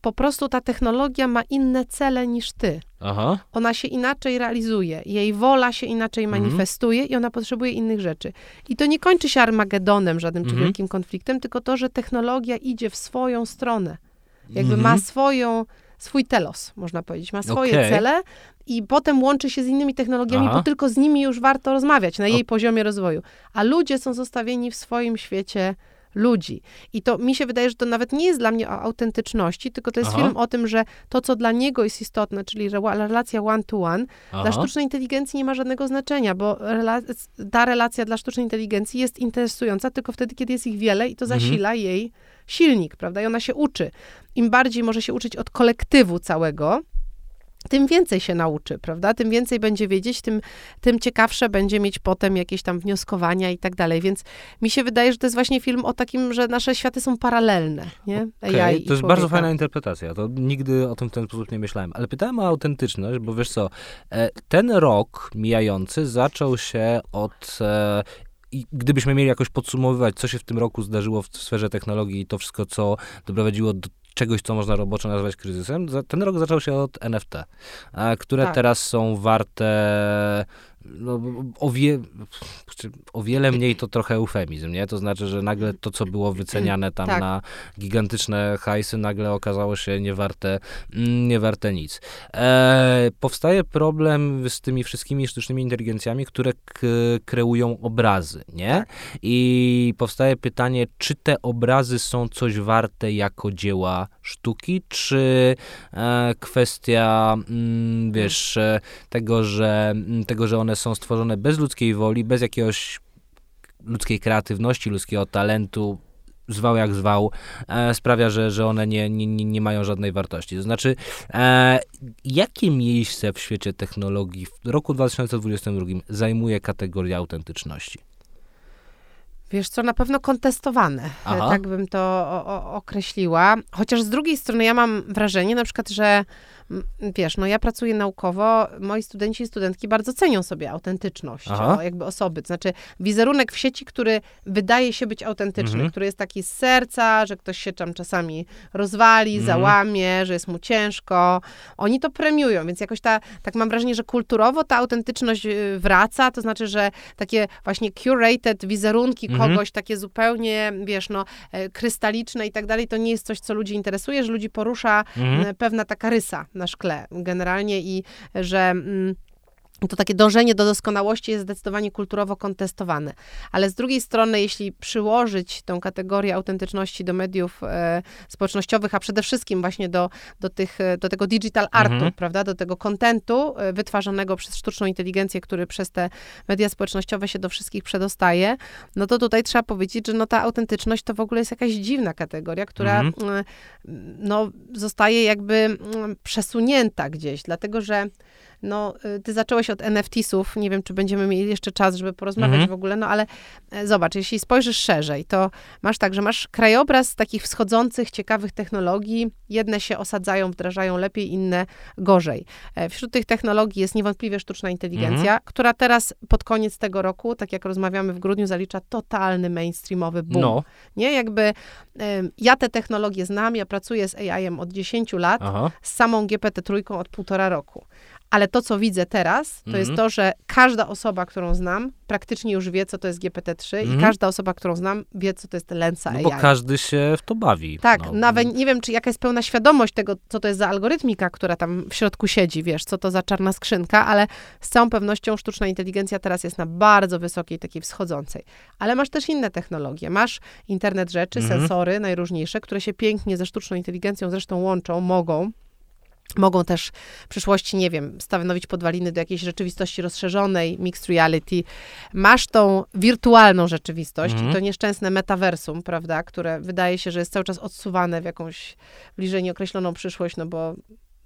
Speaker 2: po prostu ta technologia ma inne cele niż ty
Speaker 1: Aha.
Speaker 2: ona się inaczej realizuje, jej wola się inaczej
Speaker 1: Mhm.
Speaker 2: manifestuje i ona potrzebuje innych rzeczy. I to nie kończy się Armagedonem, żadnym czy
Speaker 1: Mhm.
Speaker 2: wielkim konfliktem, tylko to, że technologia idzie w swoją stronę. Jakby
Speaker 1: Mhm.
Speaker 2: ma swoją, swój telos, można powiedzieć, ma swoje
Speaker 1: Okej.
Speaker 2: cele i potem łączy się z innymi technologiami,
Speaker 1: Aha.
Speaker 2: bo tylko z nimi już warto rozmawiać na jej poziomie rozwoju. A ludzie są zostawieni w swoim świecie ludzi. I to mi się wydaje, że to nawet nie jest dla mnie o autentyczności, tylko to jest
Speaker 1: Aha.
Speaker 2: film o tym, że to, co dla niego jest istotne, czyli rela- relacja one-to-one, dla sztucznej inteligencji nie ma żadnego znaczenia, bo rela- ta relacja dla sztucznej inteligencji jest interesująca tylko wtedy, kiedy jest ich wiele i to
Speaker 1: Mhm.
Speaker 2: zasila jej silnik, prawda? I ona się uczy. Im bardziej może się uczyć od kolektywu całego, tym więcej się nauczy, prawda? Tym więcej będzie wiedzieć, tym, tym ciekawsze będzie mieć potem jakieś tam wnioskowania i tak dalej. Więc mi się wydaje, że to jest właśnie film o takim, że nasze światy są paralelne, nie? AI i
Speaker 1: to jest bardzo fajna interpretacja. To nigdy o tym w ten sposób nie myślałem. Ale pytałem o autentyczność, bo wiesz co, e, ten rok mijający zaczął się od. e, I gdybyśmy mieli jakoś podsumowywać, co się w tym roku zdarzyło w sferze technologii i to wszystko, co doprowadziło do czegoś, co można roboczo nazwać kryzysem, ten rok zaczął się od NFT, które
Speaker 2: Tak.
Speaker 1: teraz są warte no, o, wie, o wiele mniej to trochę eufemizm, nie? To znaczy, że nagle to, co było wyceniane tam tak. na gigantyczne hajsy, nagle okazało się niewarte, mm, niewarte nic. E, powstaje problem z tymi wszystkimi sztucznymi inteligencjami, które kreują obrazy, nie? Tak. I powstaje pytanie, czy te obrazy są coś warte jako dzieła sztuki, czy e, kwestia, mm, wiesz, e, tego, że, mm, tego, że one są stworzone bez ludzkiej woli, bez jakiegoś ludzkiej kreatywności, ludzkiego talentu, zwał jak zwał, e, sprawia, że, że one nie, nie, nie mają żadnej wartości. To znaczy, e, jakie miejsce w świecie technologii w roku 2022 zajmuje kategoria autentyczności?
Speaker 2: Wiesz co, na pewno kontestowane, Aha. tak bym to o, o, określiła. Chociaż z drugiej strony ja mam wrażenie na przykład, że wiesz, no ja pracuję naukowo, moi studenci i studentki bardzo cenią sobie autentyczność o, jakby osoby. To znaczy wizerunek w sieci, który wydaje się być autentyczny, mhm. który jest taki z serca, że ktoś się tam czasami rozwali, mhm. załamie, że jest mu ciężko. Oni to premiują, więc jakoś ta, tak mam wrażenie, że kulturowo ta autentyczność y, wraca, to znaczy, że takie właśnie curated wizerunki mhm. kogoś, takie zupełnie, wiesz, no, e, krystaliczne i tak dalej, to nie jest coś, co ludzi interesuje, że ludzi porusza mhm. pewna taka rysa na szkle generalnie i że mm, to takie dążenie do doskonałości jest zdecydowanie kulturowo kontestowane. Ale z drugiej strony, jeśli przyłożyć tę kategorię autentyczności do mediów e, społecznościowych, a przede wszystkim właśnie do, do, tych, e, do tego digital artu, mhm. prawda, do tego kontentu e, wytwarzanego przez sztuczną inteligencję, który przez te media społecznościowe się do wszystkich przedostaje, no to tutaj trzeba powiedzieć, że no ta autentyczność to w ogóle jest jakaś dziwna kategoria, która mhm. E, no, zostaje jakby mm, przesunięta gdzieś, dlatego że no, y, ty zacząłeś od NFT-sów, nie wiem, czy będziemy mieli jeszcze czas, żeby porozmawiać mhm. w ogóle, no ale e, zobacz, jeśli spojrzysz szerzej, to masz tak, że masz krajobraz takich wschodzących, ciekawych technologii, jedne się osadzają, wdrażają lepiej, inne gorzej. E, wśród tych technologii jest niewątpliwie sztuczna inteligencja, mhm. która teraz pod koniec tego roku, tak jak rozmawiamy w grudniu, zalicza totalny mainstreamowy boom. No. Nie, jakby ja te technologie znam, ja pracuję z AI-em od 10 lat, Aha. z samą GPT-3 od półtora roku. Ale to, co widzę teraz, to jest mhm. to, że każda osoba, którą znam, praktycznie już wie, co to jest GPT-3 i mhm. każda osoba, którą znam, wie, co to jest Lensa no AI.
Speaker 1: Bo każdy się w to bawi.
Speaker 2: Tak, no. nawet nie wiem, czy jaka jest pełna świadomość tego, co to jest za algorytmika, która tam w środku siedzi, wiesz, co to za czarna skrzynka, ale z całą pewnością sztuczna inteligencja teraz jest na bardzo wysokiej, takiej wschodzącej. Ale masz też inne technologie. Masz internet rzeczy, mhm. sensory najróżniejsze, które się pięknie ze sztuczną inteligencją zresztą łączą, mogą. Mogą też w przyszłości, nie wiem, stanowić podwaliny do jakiejś rzeczywistości rozszerzonej, mixed reality. Masz tą wirtualną rzeczywistość, mm. to nieszczęsne metaversum, prawda, które wydaje się, że jest cały czas odsuwane w jakąś bliżej nieokreśloną przyszłość, no bo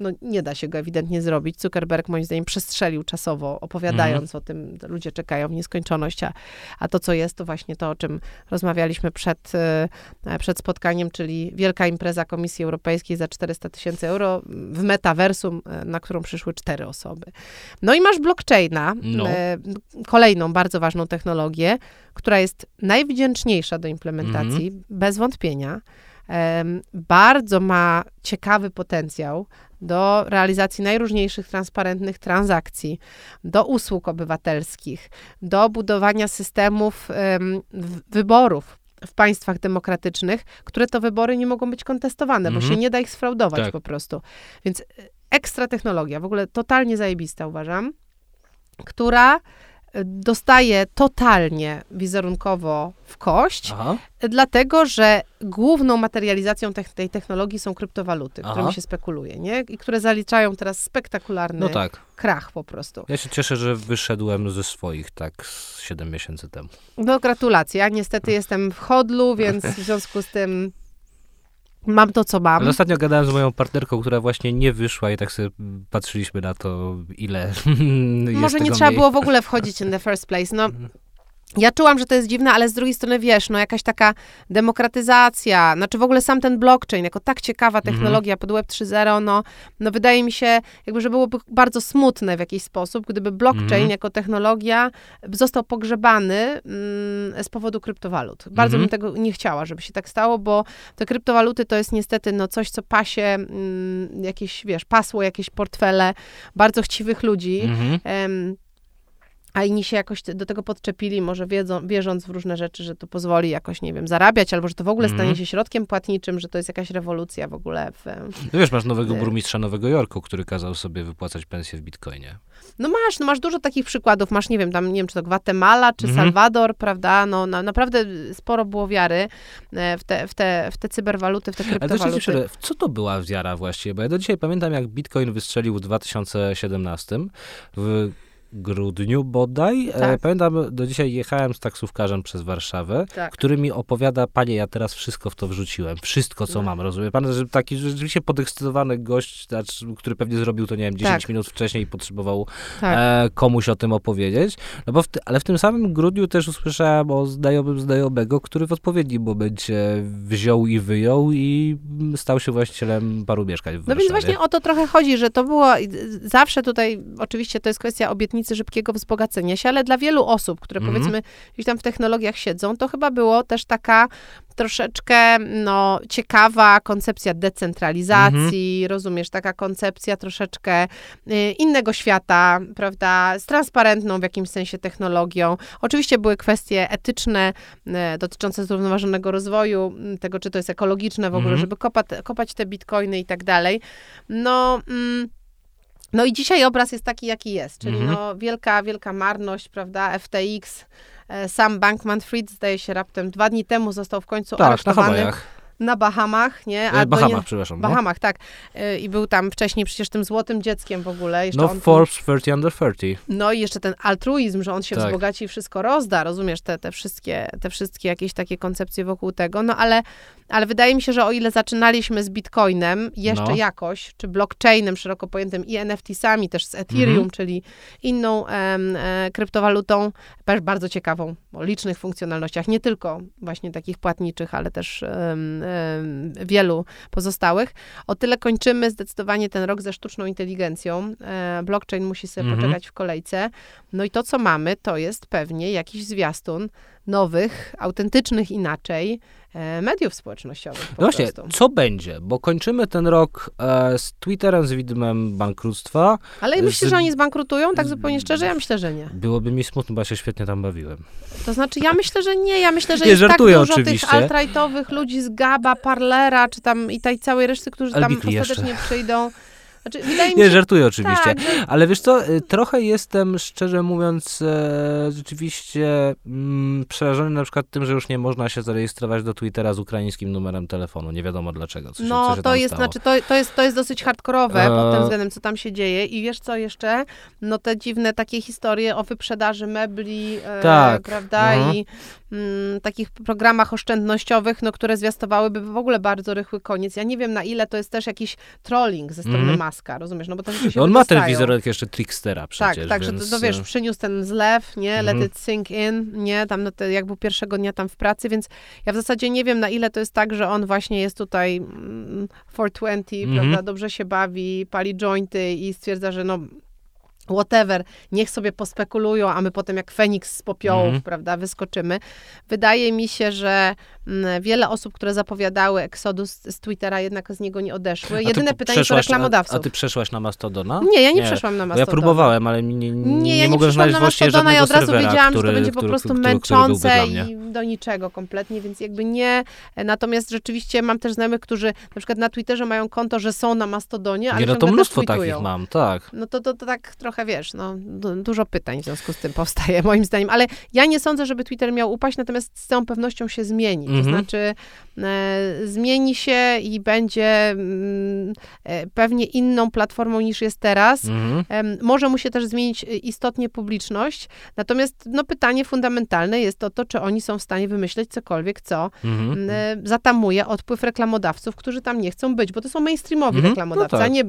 Speaker 2: no nie da się go ewidentnie zrobić. Zuckerberg moim zdaniem przestrzelił czasowo, opowiadając mm. o tym, ludzie czekają w nieskończoność, a, a to, co jest, to właśnie to, o czym rozmawialiśmy przed, e, przed spotkaniem, czyli wielka impreza Komisji Europejskiej za 400 tysięcy euro w metaversum, e, na którą przyszły cztery osoby. No i masz blockchaina, no. E, kolejną bardzo ważną technologię, która jest najwdzięczniejsza do implementacji, mm. bez wątpienia. Bardzo ma ciekawy potencjał do realizacji najróżniejszych transparentnych transakcji, do usług obywatelskich, do budowania systemów wyborów w państwach demokratycznych, które to wybory nie mogą być kontestowane, bo się mhm. nie da ich sfraudować tak. po prostu. Więc e, ekstra technologia, w ogóle totalnie zajebista uważam, która dostaje totalnie wizerunkowo w kość, Aha. dlatego że główną materializacją te, tej technologii są kryptowaluty, Aha. którymi się spekuluje, nie? I które zaliczają teraz spektakularny no tak. krach po prostu.
Speaker 1: Ja się cieszę, że wyszedłem ze swoich tak 7 miesięcy temu.
Speaker 2: No gratulacje. Ja niestety jestem w hodlu, więc w związku z tym mam to, co mam.
Speaker 1: Ale ostatnio gadałem z moją partnerką, która właśnie nie wyszła i tak sobie patrzyliśmy na to, ile (laughs)
Speaker 2: Może nie trzeba było w ogóle wchodzić in the first place. No, mhm. Ja czułam, że to jest dziwne, ale z drugiej strony wiesz, no jakaś taka demokratyzacja, znaczy w ogóle sam ten blockchain, jako tak ciekawa mhm. technologia pod Web 3.0, no, no wydaje mi się, jakby, że byłoby bardzo smutne w jakiś sposób, gdyby blockchain mm. jako technologia został pogrzebany mm, z powodu kryptowalut. Bardzo mm. bym tego nie chciała, żeby się tak stało, bo te kryptowaluty to jest niestety no coś, co pasie mm, jakieś, wiesz, pasło, jakieś portfele bardzo chciwych ludzi. Um, a inni się jakoś do tego podczepili, może wiedzą, wierząc w różne rzeczy, że to pozwoli jakoś, nie wiem, zarabiać, albo że to w ogóle stanie
Speaker 1: Mhm.
Speaker 2: się środkiem płatniczym, że to jest jakaś rewolucja w ogóle. W...
Speaker 1: No wiesz, masz nowego
Speaker 2: Nie.
Speaker 1: burmistrza Nowego Jorku, który kazał sobie wypłacać pensję w bitcoinie.
Speaker 2: No masz, no masz dużo takich przykładów. Masz, nie wiem, tam, nie wiem, czy to Gwatemala, czy
Speaker 1: Mhm.
Speaker 2: Salwador, prawda? No na, naprawdę sporo było wiary e, w te, w te, w te cyberwaluty, w te
Speaker 1: Ale
Speaker 2: kryptowaluty.
Speaker 1: w co to była wiara właściwie? Bo ja do dzisiaj pamiętam, jak bitcoin wystrzelił w 2017, w grudniu bodaj. E,
Speaker 2: Tak.
Speaker 1: pamiętam, do dzisiaj jechałem z taksówkarzem przez Warszawę,
Speaker 2: Tak.
Speaker 1: który mi opowiada, panie, ja teraz wszystko w to wrzuciłem, wszystko, co
Speaker 2: No.
Speaker 1: mam, rozumie pan? Że taki rzeczywiście podekscytowany gość, znaczy, który pewnie zrobił to, nie wiem, 10
Speaker 2: Tak.
Speaker 1: minut wcześniej i potrzebował
Speaker 2: Tak.
Speaker 1: e, komuś o tym opowiedzieć. No bo w ty, ale w tym samym grudniu też usłyszałem o znajomym znajomego, który w odpowiednim momencie wziął i wyjął i mm, stał się właścicielem paru mieszkań w
Speaker 2: No
Speaker 1: Warszawie.
Speaker 2: więc właśnie o to trochę chodzi, że to było zawsze tutaj, oczywiście to jest kwestia obietnicy szybkiego wzbogacenia się, ale dla wielu osób, które
Speaker 1: Mhm.
Speaker 2: powiedzmy gdzieś tam w technologiach siedzą, to chyba było też taka troszeczkę no, ciekawa koncepcja decentralizacji,
Speaker 1: Mhm.
Speaker 2: rozumiesz, taka koncepcja troszeczkę y, innego świata, prawda, z transparentną w jakimś sensie technologią. Oczywiście były kwestie etyczne y, dotyczące zrównoważonego rozwoju, y, tego, czy to jest ekologiczne w ogóle,
Speaker 1: Mhm.
Speaker 2: żeby kopać, kopać te bitcoiny i tak dalej. No... Mm, no i dzisiaj obraz jest taki, jaki jest, czyli
Speaker 1: Mhm.
Speaker 2: no wielka, wielka marność, prawda, FTX, e, sam Bankman-Fried zdaje się raptem dwa dni temu został w końcu
Speaker 1: Tak, na
Speaker 2: aresztowany
Speaker 1: Hawajach.
Speaker 2: Na Bahamach, nie?
Speaker 1: E,
Speaker 2: do
Speaker 1: Bahamach,
Speaker 2: nie-
Speaker 1: przepraszam. no.
Speaker 2: Bahamach, tak. Y, I był tam wcześniej przecież tym złotym dzieckiem w ogóle. Jeszcze
Speaker 1: No,
Speaker 2: on,
Speaker 1: Forbes 30 under 30.
Speaker 2: no i jeszcze ten altruizm, że on się
Speaker 1: Tak.
Speaker 2: wzbogaci i wszystko rozda, rozumiesz, te, te, wszystkie, te wszystkie jakieś takie koncepcje wokół tego. No ale, ale wydaje mi się, że o ile zaczynaliśmy z Bitcoinem jeszcze
Speaker 1: No.
Speaker 2: jakoś, czy blockchainem szeroko pojętym i NFT-sami też z Ethereum,
Speaker 1: Mhm.
Speaker 2: czyli inną e, kryptowalutą, też bardzo ciekawą, o licznych funkcjonalnościach, nie tylko właśnie takich płatniczych, ale też wielu pozostałych. O tyle kończymy zdecydowanie ten rok ze sztuczną inteligencją. E, blockchain musi sobie
Speaker 1: Mhm.
Speaker 2: poczekać w kolejce. No i to, co mamy, to jest pewnie jakiś zwiastun nowych, autentycznych inaczej mediów społecznościowych po
Speaker 1: No właśnie, co będzie? Bo kończymy ten rok e, z Twitterem, z widmem bankructwa.
Speaker 2: Ale myślisz,
Speaker 1: z-
Speaker 2: że oni zbankrutują? Tak zupełnie szczerze? Ja myślę, że nie.
Speaker 1: Byłoby mi smutno, bo ja się świetnie tam bawiłem.
Speaker 2: To znaczy, ja myślę, że nie. Ja myślę, że
Speaker 1: Nie,
Speaker 2: jest
Speaker 1: żartuję
Speaker 2: tak dużo
Speaker 1: oczywiście.
Speaker 2: tych alt-rightowych ludzi z Gaba, Parlera, czy tam i tej całej reszty, którzy tam ostatecznie przyjdą. Znaczy,
Speaker 1: Nie,
Speaker 2: się,
Speaker 1: żartuję oczywiście.
Speaker 2: tak, że
Speaker 1: Ale wiesz co, y, trochę jestem, szczerze mówiąc, e, rzeczywiście mm, przerażony na przykład tym, że już nie można się zarejestrować do Twittera z ukraińskim numerem telefonu. Nie wiadomo dlaczego. Się,
Speaker 2: No, to jest,
Speaker 1: stało.
Speaker 2: znaczy, to, to, jest, to jest dosyć hardkorowe pod tym względem, co tam się dzieje. I wiesz co jeszcze? No te dziwne takie historie o wyprzedaży mebli, e,
Speaker 1: Tak,
Speaker 2: prawda?
Speaker 1: mhm.
Speaker 2: I mm, takich programach oszczędnościowych, no, które zwiastowałyby w ogóle bardzo rychły koniec. Ja nie wiem, na ile to jest też jakiś trolling ze strony
Speaker 1: Mhm.
Speaker 2: Maska, rozumiesz? No bo rzeczy się
Speaker 1: No on ma ten wizerunek jeszcze trickstera przecież.
Speaker 2: Tak, tak, że to,
Speaker 1: więc,
Speaker 2: to wiesz,
Speaker 1: e,
Speaker 2: przyniósł ten zlew, nie, let
Speaker 1: Mhm.
Speaker 2: it sink in, nie, tam no te, jak był pierwszego dnia tam w pracy, więc ja w zasadzie nie wiem, na ile to jest tak, że on właśnie jest tutaj mm, 420,
Speaker 1: Mhm.
Speaker 2: prawda, dobrze się bawi, pali jointy i stwierdza, że no whatever, niech sobie pospekulują, a my potem jak Feniks z popiołów,
Speaker 1: Mhm.
Speaker 2: prawda, wyskoczymy. Wydaje mi się, że mm, wiele osób, które zapowiadały Exodus z Twittera, jednak z niego nie odeszły. Jedyne pytanie to
Speaker 1: przeszłaś-
Speaker 2: reklamodawców.
Speaker 1: A, a ty przeszłaś na Mastodona?
Speaker 2: Nie, ja nie,
Speaker 1: Nie,
Speaker 2: przeszłam na
Speaker 1: Bo ja
Speaker 2: Mastodona.
Speaker 1: próbowałem, ale nie, nie, nie,
Speaker 2: Nie, ja nie
Speaker 1: mogłem znaleźć
Speaker 2: na Mastodona i
Speaker 1: żadnego
Speaker 2: od razu
Speaker 1: serwera,
Speaker 2: wiedziałam,
Speaker 1: który,
Speaker 2: że to będzie po
Speaker 1: który,
Speaker 2: prostu
Speaker 1: który,
Speaker 2: męczące i do niczego kompletnie, więc jakby nie. Natomiast rzeczywiście mam też znajomych, którzy na przykład na Twitterze mają konto, że są na Mastodonie, ale
Speaker 1: Nie, no to mnóstwo takich mam, tak.
Speaker 2: No to, to, to tak trochę, wiesz, no, du- dużo pytań w związku z tym powstaje, (laughs) moim zdaniem. Ale ja nie sądzę, żeby Twitter miał upaść, natomiast z całą pewnością się zmieni. To
Speaker 1: Mhm.
Speaker 2: znaczy e, zmieni się i będzie mm, e, pewnie inną platformą niż jest teraz.
Speaker 1: Mhm.
Speaker 2: Może mu się też zmienić y, istotnie publiczność, natomiast no, pytanie fundamentalne jest o to, czy oni są w stanie wymyśleć cokolwiek, co
Speaker 1: Mhm.
Speaker 2: e, zatamuje odpływ reklamodawców, którzy tam nie chcą być, bo to są mainstreamowi
Speaker 1: Mhm,
Speaker 2: reklamodawcy,
Speaker 1: no tak.
Speaker 2: a nie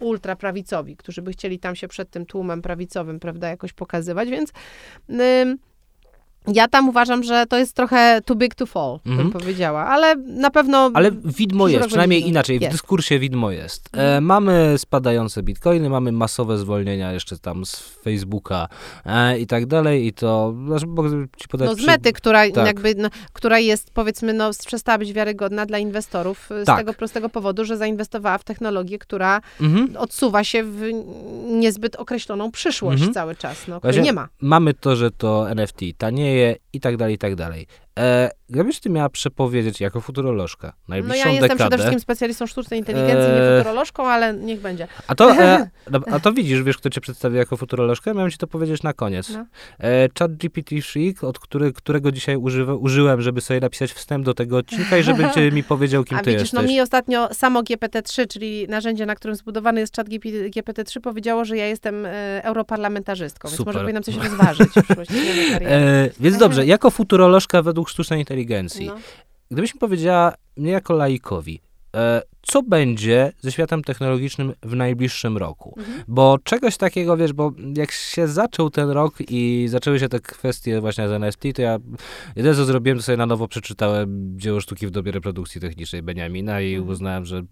Speaker 2: ultraprawicowi, którzy by chcieli tam się przed tym tłumem prawicowym, prawda, jakoś pokazywać, więc Ja tam uważam, że to jest trochę too big to fall, bym
Speaker 1: Mhm.
Speaker 2: powiedziała, ale na pewno...
Speaker 1: Ale widmo jest, przynajmniej
Speaker 2: będzie-
Speaker 1: inaczej, w
Speaker 2: jest.
Speaker 1: dyskursie widmo jest. E,
Speaker 2: Mhm.
Speaker 1: mamy spadające bitcoiny, mamy masowe zwolnienia jeszcze tam z Facebooka e, i tak dalej i to, znaczy, mogę ci podać
Speaker 2: No z
Speaker 1: przy-
Speaker 2: mety, która
Speaker 1: tak.
Speaker 2: jakby, no, która jest powiedzmy, no przestała być wiarygodna dla inwestorów y, z
Speaker 1: Tak.
Speaker 2: tego prostego powodu, że zainwestowała w technologię, która
Speaker 1: Mhm.
Speaker 2: odsuwa się w niezbyt określoną przyszłość
Speaker 1: Mhm.
Speaker 2: cały czas, no, której nie ma.
Speaker 1: Mamy to, że to NFT tanieje here i tak dalej, i tak dalej. E, gdybyś ty miała przepowiedzieć jako futurolożka
Speaker 2: No
Speaker 1: najbliższą
Speaker 2: ja jestem
Speaker 1: dekadę,
Speaker 2: przede wszystkim specjalistą sztucznej inteligencji, nie
Speaker 1: Eee.
Speaker 2: futurolożką, ale niech będzie.
Speaker 1: A to, e, (laughs) no, a to widzisz, wiesz, kto cię przedstawi jako futurolożkę? Miałem ci to powiedzieć na koniec.
Speaker 2: No.
Speaker 1: E, Chat GPT-3, od który, którego dzisiaj używa, użyłem, żeby sobie napisać wstęp do tego odcinka i żeby cię (laughs) mi powiedział, kim
Speaker 2: A
Speaker 1: ty
Speaker 2: widzisz,
Speaker 1: jesteś.
Speaker 2: no mi ostatnio samo GPT-3, czyli narzędzie, na którym zbudowany jest czat GPT-3, powiedziało, że ja jestem e, europarlamentarzystką, więc
Speaker 1: Super.
Speaker 2: może powinnam coś rozważyć w przyszłości. (laughs)
Speaker 1: E, więc dobrze, jako futurolożka według sztucznej inteligencji,
Speaker 2: No.
Speaker 1: gdybyś mi powiedziała mnie jako laikowi, e, co będzie ze światem technologicznym w najbliższym roku?
Speaker 2: Mhm.
Speaker 1: Bo czegoś takiego, wiesz, bo jak się zaczął ten rok i zaczęły się te kwestie właśnie z NFT, to ja jedyne co zrobiłem, to sobie na nowo przeczytałem dzieło sztuki w dobie reprodukcji technicznej Beniamina i
Speaker 2: Mhm.
Speaker 1: uznałem, że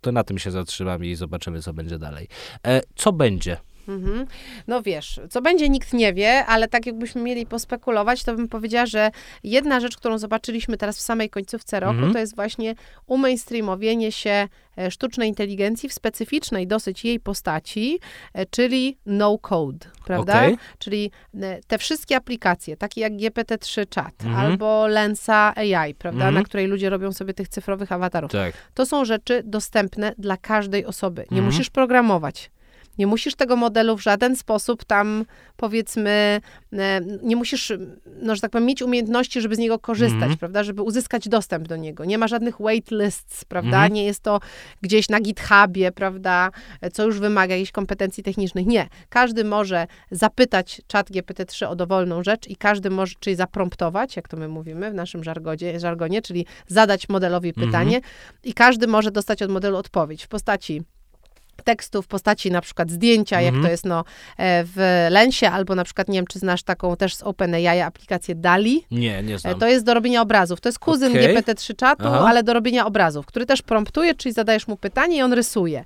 Speaker 1: to na tym się zatrzymam i zobaczymy, co będzie dalej. E, co będzie?
Speaker 2: Mhm. No wiesz, co będzie nikt nie wie, ale tak jakbyśmy mieli pospekulować, to bym powiedziała, że jedna rzecz, którą zobaczyliśmy teraz w samej końcówce roku,
Speaker 1: Mhm.
Speaker 2: to jest właśnie umainstreamowienie się e, sztucznej inteligencji w specyficznej dosyć jej postaci, e, czyli no code, prawda?
Speaker 1: Okej.
Speaker 2: Czyli e, te wszystkie aplikacje, takie jak GPT-3 Chat
Speaker 1: Mhm.
Speaker 2: albo Lensa AI, prawda,
Speaker 1: Mhm.
Speaker 2: na której ludzie robią sobie tych cyfrowych awatarów.
Speaker 1: Tak.
Speaker 2: To są rzeczy dostępne dla każdej osoby. Nie
Speaker 1: Mhm.
Speaker 2: musisz programować. Nie musisz tego modelu w żaden sposób tam, powiedzmy, e, nie musisz, no, że tak powiem, mieć umiejętności, żeby z niego korzystać,
Speaker 1: Mhm.
Speaker 2: prawda, żeby uzyskać dostęp do niego. Nie ma żadnych waitlists, prawda,
Speaker 1: Mhm.
Speaker 2: nie jest to gdzieś na GitHubie, prawda, e, co już wymaga jakichś kompetencji technicznych. Nie. Każdy może zapytać czat GPT-3 o dowolną rzecz i każdy może, czyli zapromptować, jak to my mówimy w naszym żargonie, żargonie czyli zadać modelowi
Speaker 1: Mhm.
Speaker 2: pytanie i każdy może dostać od modelu odpowiedź w postaci tekstu, w postaci na przykład zdjęcia, jak
Speaker 1: Mhm.
Speaker 2: to jest no, e, w Lensie, albo na przykład, nie wiem, czy znasz taką też z OpenAI aplikację DALI.
Speaker 1: Nie, nie
Speaker 2: E,
Speaker 1: znam.
Speaker 2: To jest do robienia obrazów. To jest kuzyn
Speaker 1: Okej.
Speaker 2: GPT-3 czatu,
Speaker 1: Aha.
Speaker 2: ale do robienia obrazów, który też promptuje, czyli zadajesz mu pytanie i on rysuje.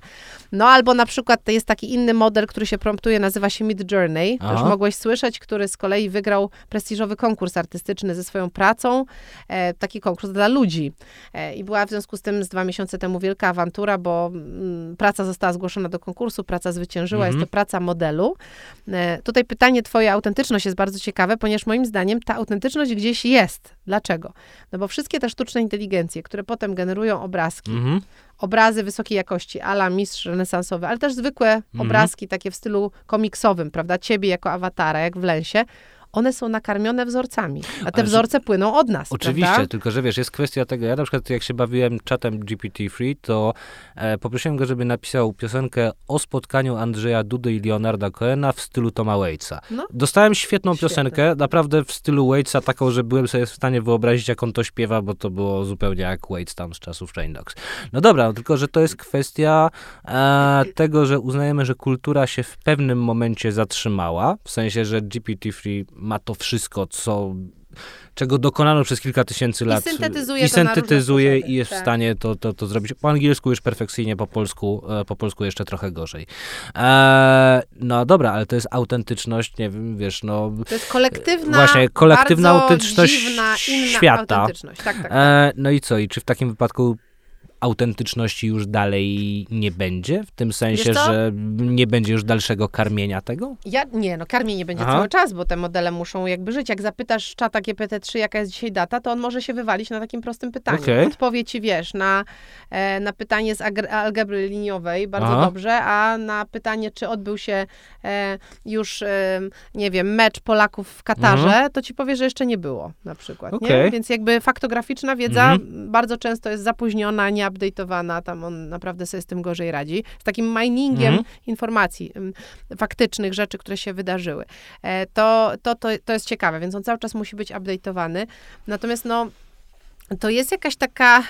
Speaker 2: No albo na przykład jest taki inny model, który się promptuje, nazywa się Mid Journey. To już mogłeś słyszeć, który z kolei wygrał prestiżowy konkurs artystyczny ze swoją pracą. E, taki konkurs dla ludzi. E, I była w związku z tym z dwa miesiące temu wielka awantura, bo mm, praca została zgłoszona do konkursu, praca zwyciężyła,
Speaker 1: Mhm.
Speaker 2: jest to praca modelu. E, tutaj pytanie twoje autentyczność jest bardzo ciekawe, ponieważ moim zdaniem ta autentyczność gdzieś jest. Dlaczego? No bo wszystkie te sztuczne inteligencje, które potem generują obrazki,
Speaker 1: Mhm.
Speaker 2: obrazy wysokiej jakości, ala mistrz renesansowy, ale też zwykłe
Speaker 1: Mhm.
Speaker 2: obrazki takie w stylu komiksowym, prawda, ciebie jako awatara, jak w Lensie, one są nakarmione wzorcami, a te
Speaker 1: Ale że-
Speaker 2: wzorce płyną od nas,
Speaker 1: Oczywiście,
Speaker 2: prawda?
Speaker 1: tylko że wiesz, jest kwestia tego, ja na przykład jak się bawiłem czatem GPT-3, to e, poprosiłem go, żeby napisał piosenkę o spotkaniu Andrzeja Dudy i Leonarda Cohena w stylu Toma Waitsa.
Speaker 2: No.
Speaker 1: Dostałem świetną
Speaker 2: Świetne.
Speaker 1: piosenkę, naprawdę w stylu Waitsa, taką, że byłem sobie w stanie wyobrazić, jak on to śpiewa, bo to było zupełnie jak Waits tam z czasów Train Dogs. No dobra, no tylko, że to jest kwestia e, tego, że uznajemy, że kultura się w pewnym momencie zatrzymała, w sensie, że GPT-3 ma to wszystko, co czego dokonano przez kilka tysięcy lat.
Speaker 2: syntetyzuje
Speaker 1: I
Speaker 2: to na różne
Speaker 1: syntetyzuje i jest
Speaker 2: tak.
Speaker 1: w stanie to, to, to zrobić. Po angielsku już perfekcyjnie, po polsku, e, po polsku jeszcze trochę gorzej. E, no dobra, ale to jest autentyczność, nie wiem, wiesz, no...
Speaker 2: To jest kolektywna,
Speaker 1: Właśnie, kolektywna autentyczność
Speaker 2: dziwna,
Speaker 1: świata.
Speaker 2: autentyczność. Tak, tak. tak.
Speaker 1: E, no i co? I czy w takim wypadku autentyczności już dalej nie będzie? W tym sensie, że nie będzie już dalszego karmienia tego?
Speaker 2: Ja, nie, no karmię nie będzie
Speaker 1: Aha.
Speaker 2: cały czas, bo te modele muszą jakby żyć. Jak zapytasz czata GPT-3, jaka jest dzisiaj data, to on może się wywalić na takim prostym pytaniu.
Speaker 1: Okej.
Speaker 2: Odpowie ci, wiesz, na, e, na pytanie z algebry liniowej bardzo
Speaker 1: Aha.
Speaker 2: dobrze, a na pytanie, czy odbył się e, już, e, nie wiem, mecz Polaków w Katarze,
Speaker 1: Mhm.
Speaker 2: to ci powie, że jeszcze nie było na przykład, nie?
Speaker 1: Okej.
Speaker 2: Więc jakby faktograficzna wiedza
Speaker 1: Mhm.
Speaker 2: bardzo często jest zapóźniona, nieupdate'owana, tam on naprawdę sobie z tym gorzej radzi. Z takim miningiem
Speaker 1: Mhm.
Speaker 2: informacji faktycznych, rzeczy, które się wydarzyły. E, to, to, to, to jest ciekawe, więc on cały czas musi być update'owany. Natomiast no, to jest jakaś taka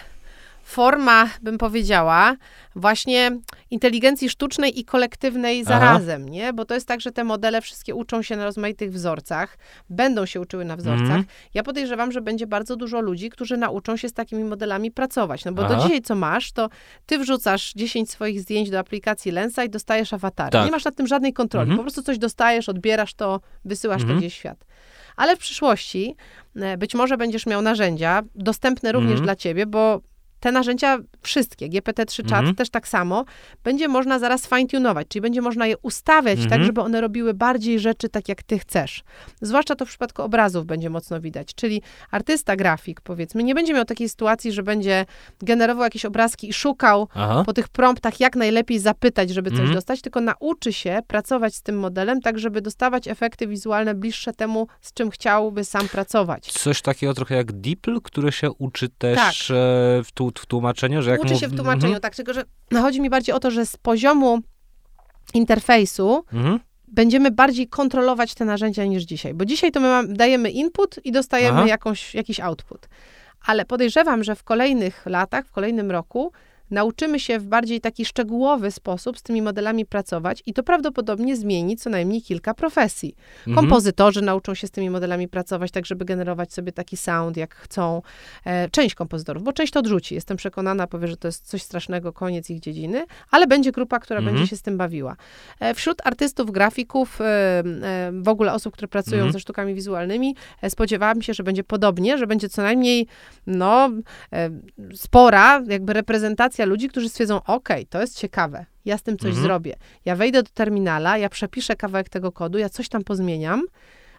Speaker 2: forma, bym powiedziała, właśnie inteligencji sztucznej i kolektywnej zarazem, Aha. nie? Bo to jest tak, że te modele wszystkie uczą się na rozmaitych wzorcach, będą się uczyły na wzorcach. Mhm. Ja podejrzewam, że będzie bardzo dużo ludzi, którzy nauczą się z takimi modelami pracować. No bo Aha. do dzisiaj co masz, to ty wrzucasz 10 swoich zdjęć do aplikacji Lensa i dostajesz awatar. Tak. Nie masz nad tym żadnej kontroli. Mhm. Po prostu coś dostajesz, odbierasz to, wysyłasz mhm. to gdzieś w świat. Ale w przyszłości e, być może będziesz miał narzędzia dostępne również mhm. dla ciebie, bo te narzędzia wszystkie, GPT-3 Chat mhm. też tak samo, będzie można zaraz fine-tunować, czyli będzie można je ustawiać tak, mhm. tak, żeby one robiły bardziej rzeczy tak, jak ty chcesz. Zwłaszcza to w przypadku obrazów będzie mocno widać, czyli artysta, grafik, powiedzmy, nie będzie miał takiej sytuacji, że będzie generował jakieś obrazki i szukał Aha. po tych promptach, jak najlepiej zapytać, żeby coś mhm. dostać, tylko nauczy się pracować z tym modelem, tak, żeby dostawać efekty wizualne bliższe temu, z czym chciałby sam pracować.
Speaker 1: Coś takiego trochę jak DeepL, który się uczy też tak. E, w tu w tłumaczeniu, że jak
Speaker 2: Uczy się w tłumaczeniu, mhm. tak, tylko że chodzi mi bardziej o to, że z poziomu interfejsu mhm. będziemy bardziej kontrolować te narzędzia niż dzisiaj, bo dzisiaj to my mam, dajemy input i dostajemy jakąś, jakiś output. Ale podejrzewam, że w kolejnych latach, w kolejnym roku nauczymy się w bardziej taki szczegółowy sposób z tymi modelami pracować i to prawdopodobnie zmieni co najmniej kilka profesji. Mhm. Kompozytorzy nauczą się z tymi modelami pracować, tak żeby generować sobie taki sound, jak chcą. E, część kompozytorów, bo część to odrzuci. Jestem przekonana, powie, że to jest coś strasznego, koniec ich dziedziny, ale będzie grupa, która mhm. będzie się z tym bawiła. E, wśród artystów, grafików, e, w ogóle osób, które pracują mhm. ze sztukami wizualnymi, spodziewałam się, że będzie podobnie, że będzie co najmniej no, spora jakby reprezentacja ludzi, którzy stwierdzą, ok, to jest ciekawe, ja z tym coś mhm. zrobię. Ja wejdę do terminala, ja przepiszę kawałek tego kodu, ja coś tam pozmieniam,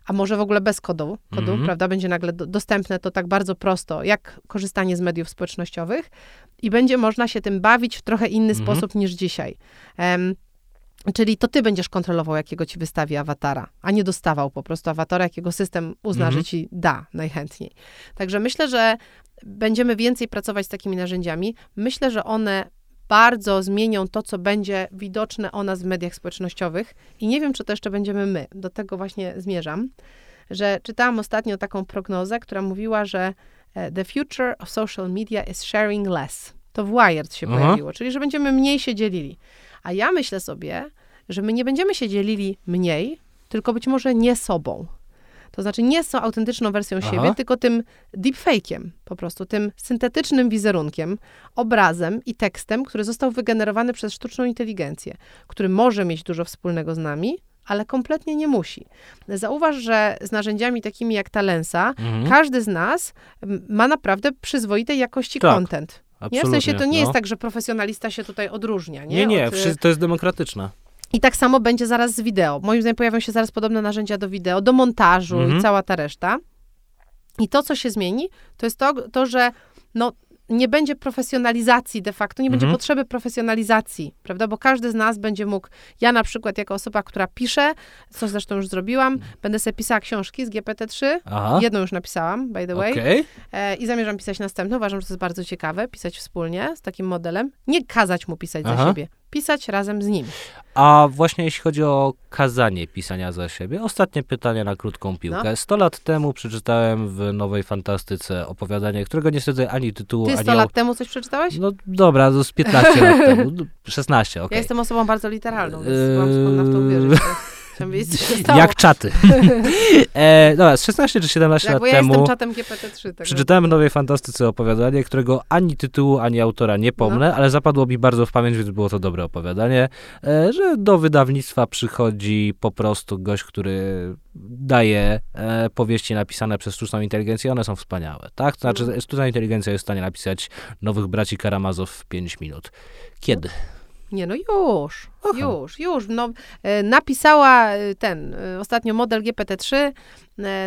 Speaker 2: a może w ogóle bez kodu, kodu mhm. prawda, będzie nagle do, dostępne to tak bardzo prosto, jak korzystanie z mediów społecznościowych i będzie można się tym bawić w trochę inny mhm. sposób niż dzisiaj. Um, Czyli to ty będziesz kontrolował, jakiego ci wystawi awatara, a nie dostawał po prostu awatara, jakiego system uzna, mhm. że ci da najchętniej. Także myślę, że będziemy więcej pracować z takimi narzędziami. Myślę, że one bardzo zmienią to, co będzie widoczne o nas w mediach społecznościowych i nie wiem, czy to jeszcze będziemy my. Do tego właśnie zmierzam, że czytałam ostatnio taką prognozę, która mówiła, że e, the future of social media is sharing less. To w Wired się Aha. pojawiło, czyli że będziemy mniej się dzielili. A ja myślę sobie, że my nie będziemy się dzielili mniej, tylko być może nie sobą. To znaczy nie są autentyczną wersją Aha. siebie, tylko tym deepfake'iem, po prostu tym syntetycznym wizerunkiem, obrazem i tekstem, który został wygenerowany przez sztuczną inteligencję, który może mieć dużo wspólnego z nami, ale kompletnie nie musi. Zauważ, że z narzędziami takimi jak ta Lensa, mhm. każdy z nas ma naprawdę przyzwoitej jakości tak. content. Nie? W sensie to nie no. jest tak, że profesjonalista się tutaj odróżnia. Nie,
Speaker 1: nie, nie Od, to jest demokratyczne.
Speaker 2: I tak samo będzie zaraz z wideo. Moim zdaniem pojawią się zaraz podobne narzędzia do wideo, do montażu mhm. i cała ta reszta. I to, co się zmieni, to jest to, to że no, nie będzie profesjonalizacji de facto, nie będzie mhm. potrzeby profesjonalizacji, prawda? Bo każdy z nas będzie mógł, ja na przykład jako osoba, która pisze, co zresztą już zrobiłam, będę sobie pisała książki z GPT-3, Aha. jedną już napisałam, by the way, okay. e, i zamierzam pisać następną, uważam, że to jest bardzo ciekawe, pisać wspólnie z takim modelem, nie kazać mu pisać Aha. za siebie, pisać razem z nim.
Speaker 1: A właśnie jeśli chodzi o kazanie pisania za siebie, ostatnie pytanie na krótką piłkę. No. 100 lat temu przeczytałem w Nowej Fantastyce opowiadanie, którego nie słyszę ani tytułu,
Speaker 2: Ty
Speaker 1: ani...
Speaker 2: 100 lat temu coś przeczytałeś?
Speaker 1: No dobra, to z 15 lat (laughs) temu, 16, okej. Okay.
Speaker 2: Ja jestem osobą bardzo literalną, więc yy... byłam skłonna w to uwierzyć. (laughs)
Speaker 1: Jak czaty. (laughs) e, dobra, z 16 czy 17
Speaker 2: Jak,
Speaker 1: lat
Speaker 2: bo ja
Speaker 1: temu
Speaker 2: jestem czatem GPT-3.
Speaker 1: Przeczytałem w Nowej Fantastyce opowiadanie, którego ani tytułu, ani autora nie pomnę, no. ale zapadło mi bardzo w pamięć, więc było to dobre opowiadanie, e, że do wydawnictwa przychodzi po prostu gość, który daje e, powieści napisane przez sztuczną inteligencję, one są wspaniałe, tak? To znaczy, mm. sztuczna inteligencja jest w stanie napisać Nowych Braci Karamazow w 5 minut. Kiedy?
Speaker 2: Nie, no już, Aha. już, już. No, e, napisała e, ten, e, ostatnio model GPT-3,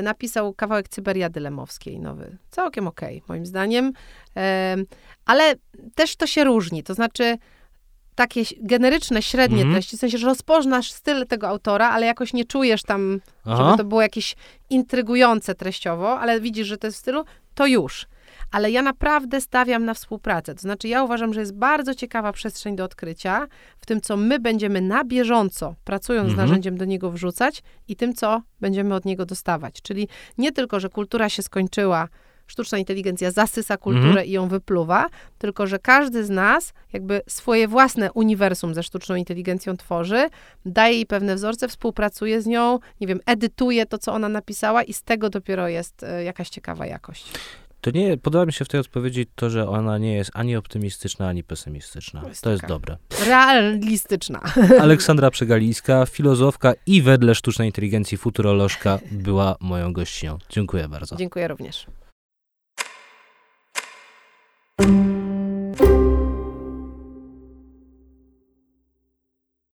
Speaker 2: napisał kawałek Cyberiady Lemowskiej nowy. Całkiem okej, okay, moim zdaniem. Ale też to się różni, to znaczy takie generyczne, średnie mm treści, w sensie, że rozpoznasz styl tego autora, ale jakoś nie czujesz tam, Aha. żeby to było jakieś intrygujące treściowo, ale widzisz, że to jest w stylu, to już ale ja naprawdę stawiam na współpracę. To znaczy, ja uważam, że jest bardzo ciekawa przestrzeń do odkrycia w tym, co my będziemy na bieżąco, pracując mhm. z narzędziem, do niego wrzucać i tym, co będziemy od niego dostawać. Czyli nie tylko, że kultura się skończyła sztuczna inteligencja zasysa kulturę
Speaker 1: Mhm.
Speaker 2: i ją wypluwa, tylko że każdy z nas jakby swoje własne uniwersum ze sztuczną inteligencją tworzy, daje jej pewne wzorce, współpracuje z nią, nie wiem, edytuje to, co ona napisała i z tego dopiero jest e, jakaś ciekawa jakość.
Speaker 1: To nie, podoba mi się w tej odpowiedzi to, że ona nie jest ani optymistyczna, ani pesymistyczna.
Speaker 2: Jest
Speaker 1: to jest dobre.
Speaker 2: Realistyczna. (laughs)
Speaker 1: Aleksandra Przegalińska, filozofka i wedle sztucznej inteligencji futurolożka była moją gościnią. Dziękuję bardzo.
Speaker 2: Dziękuję również.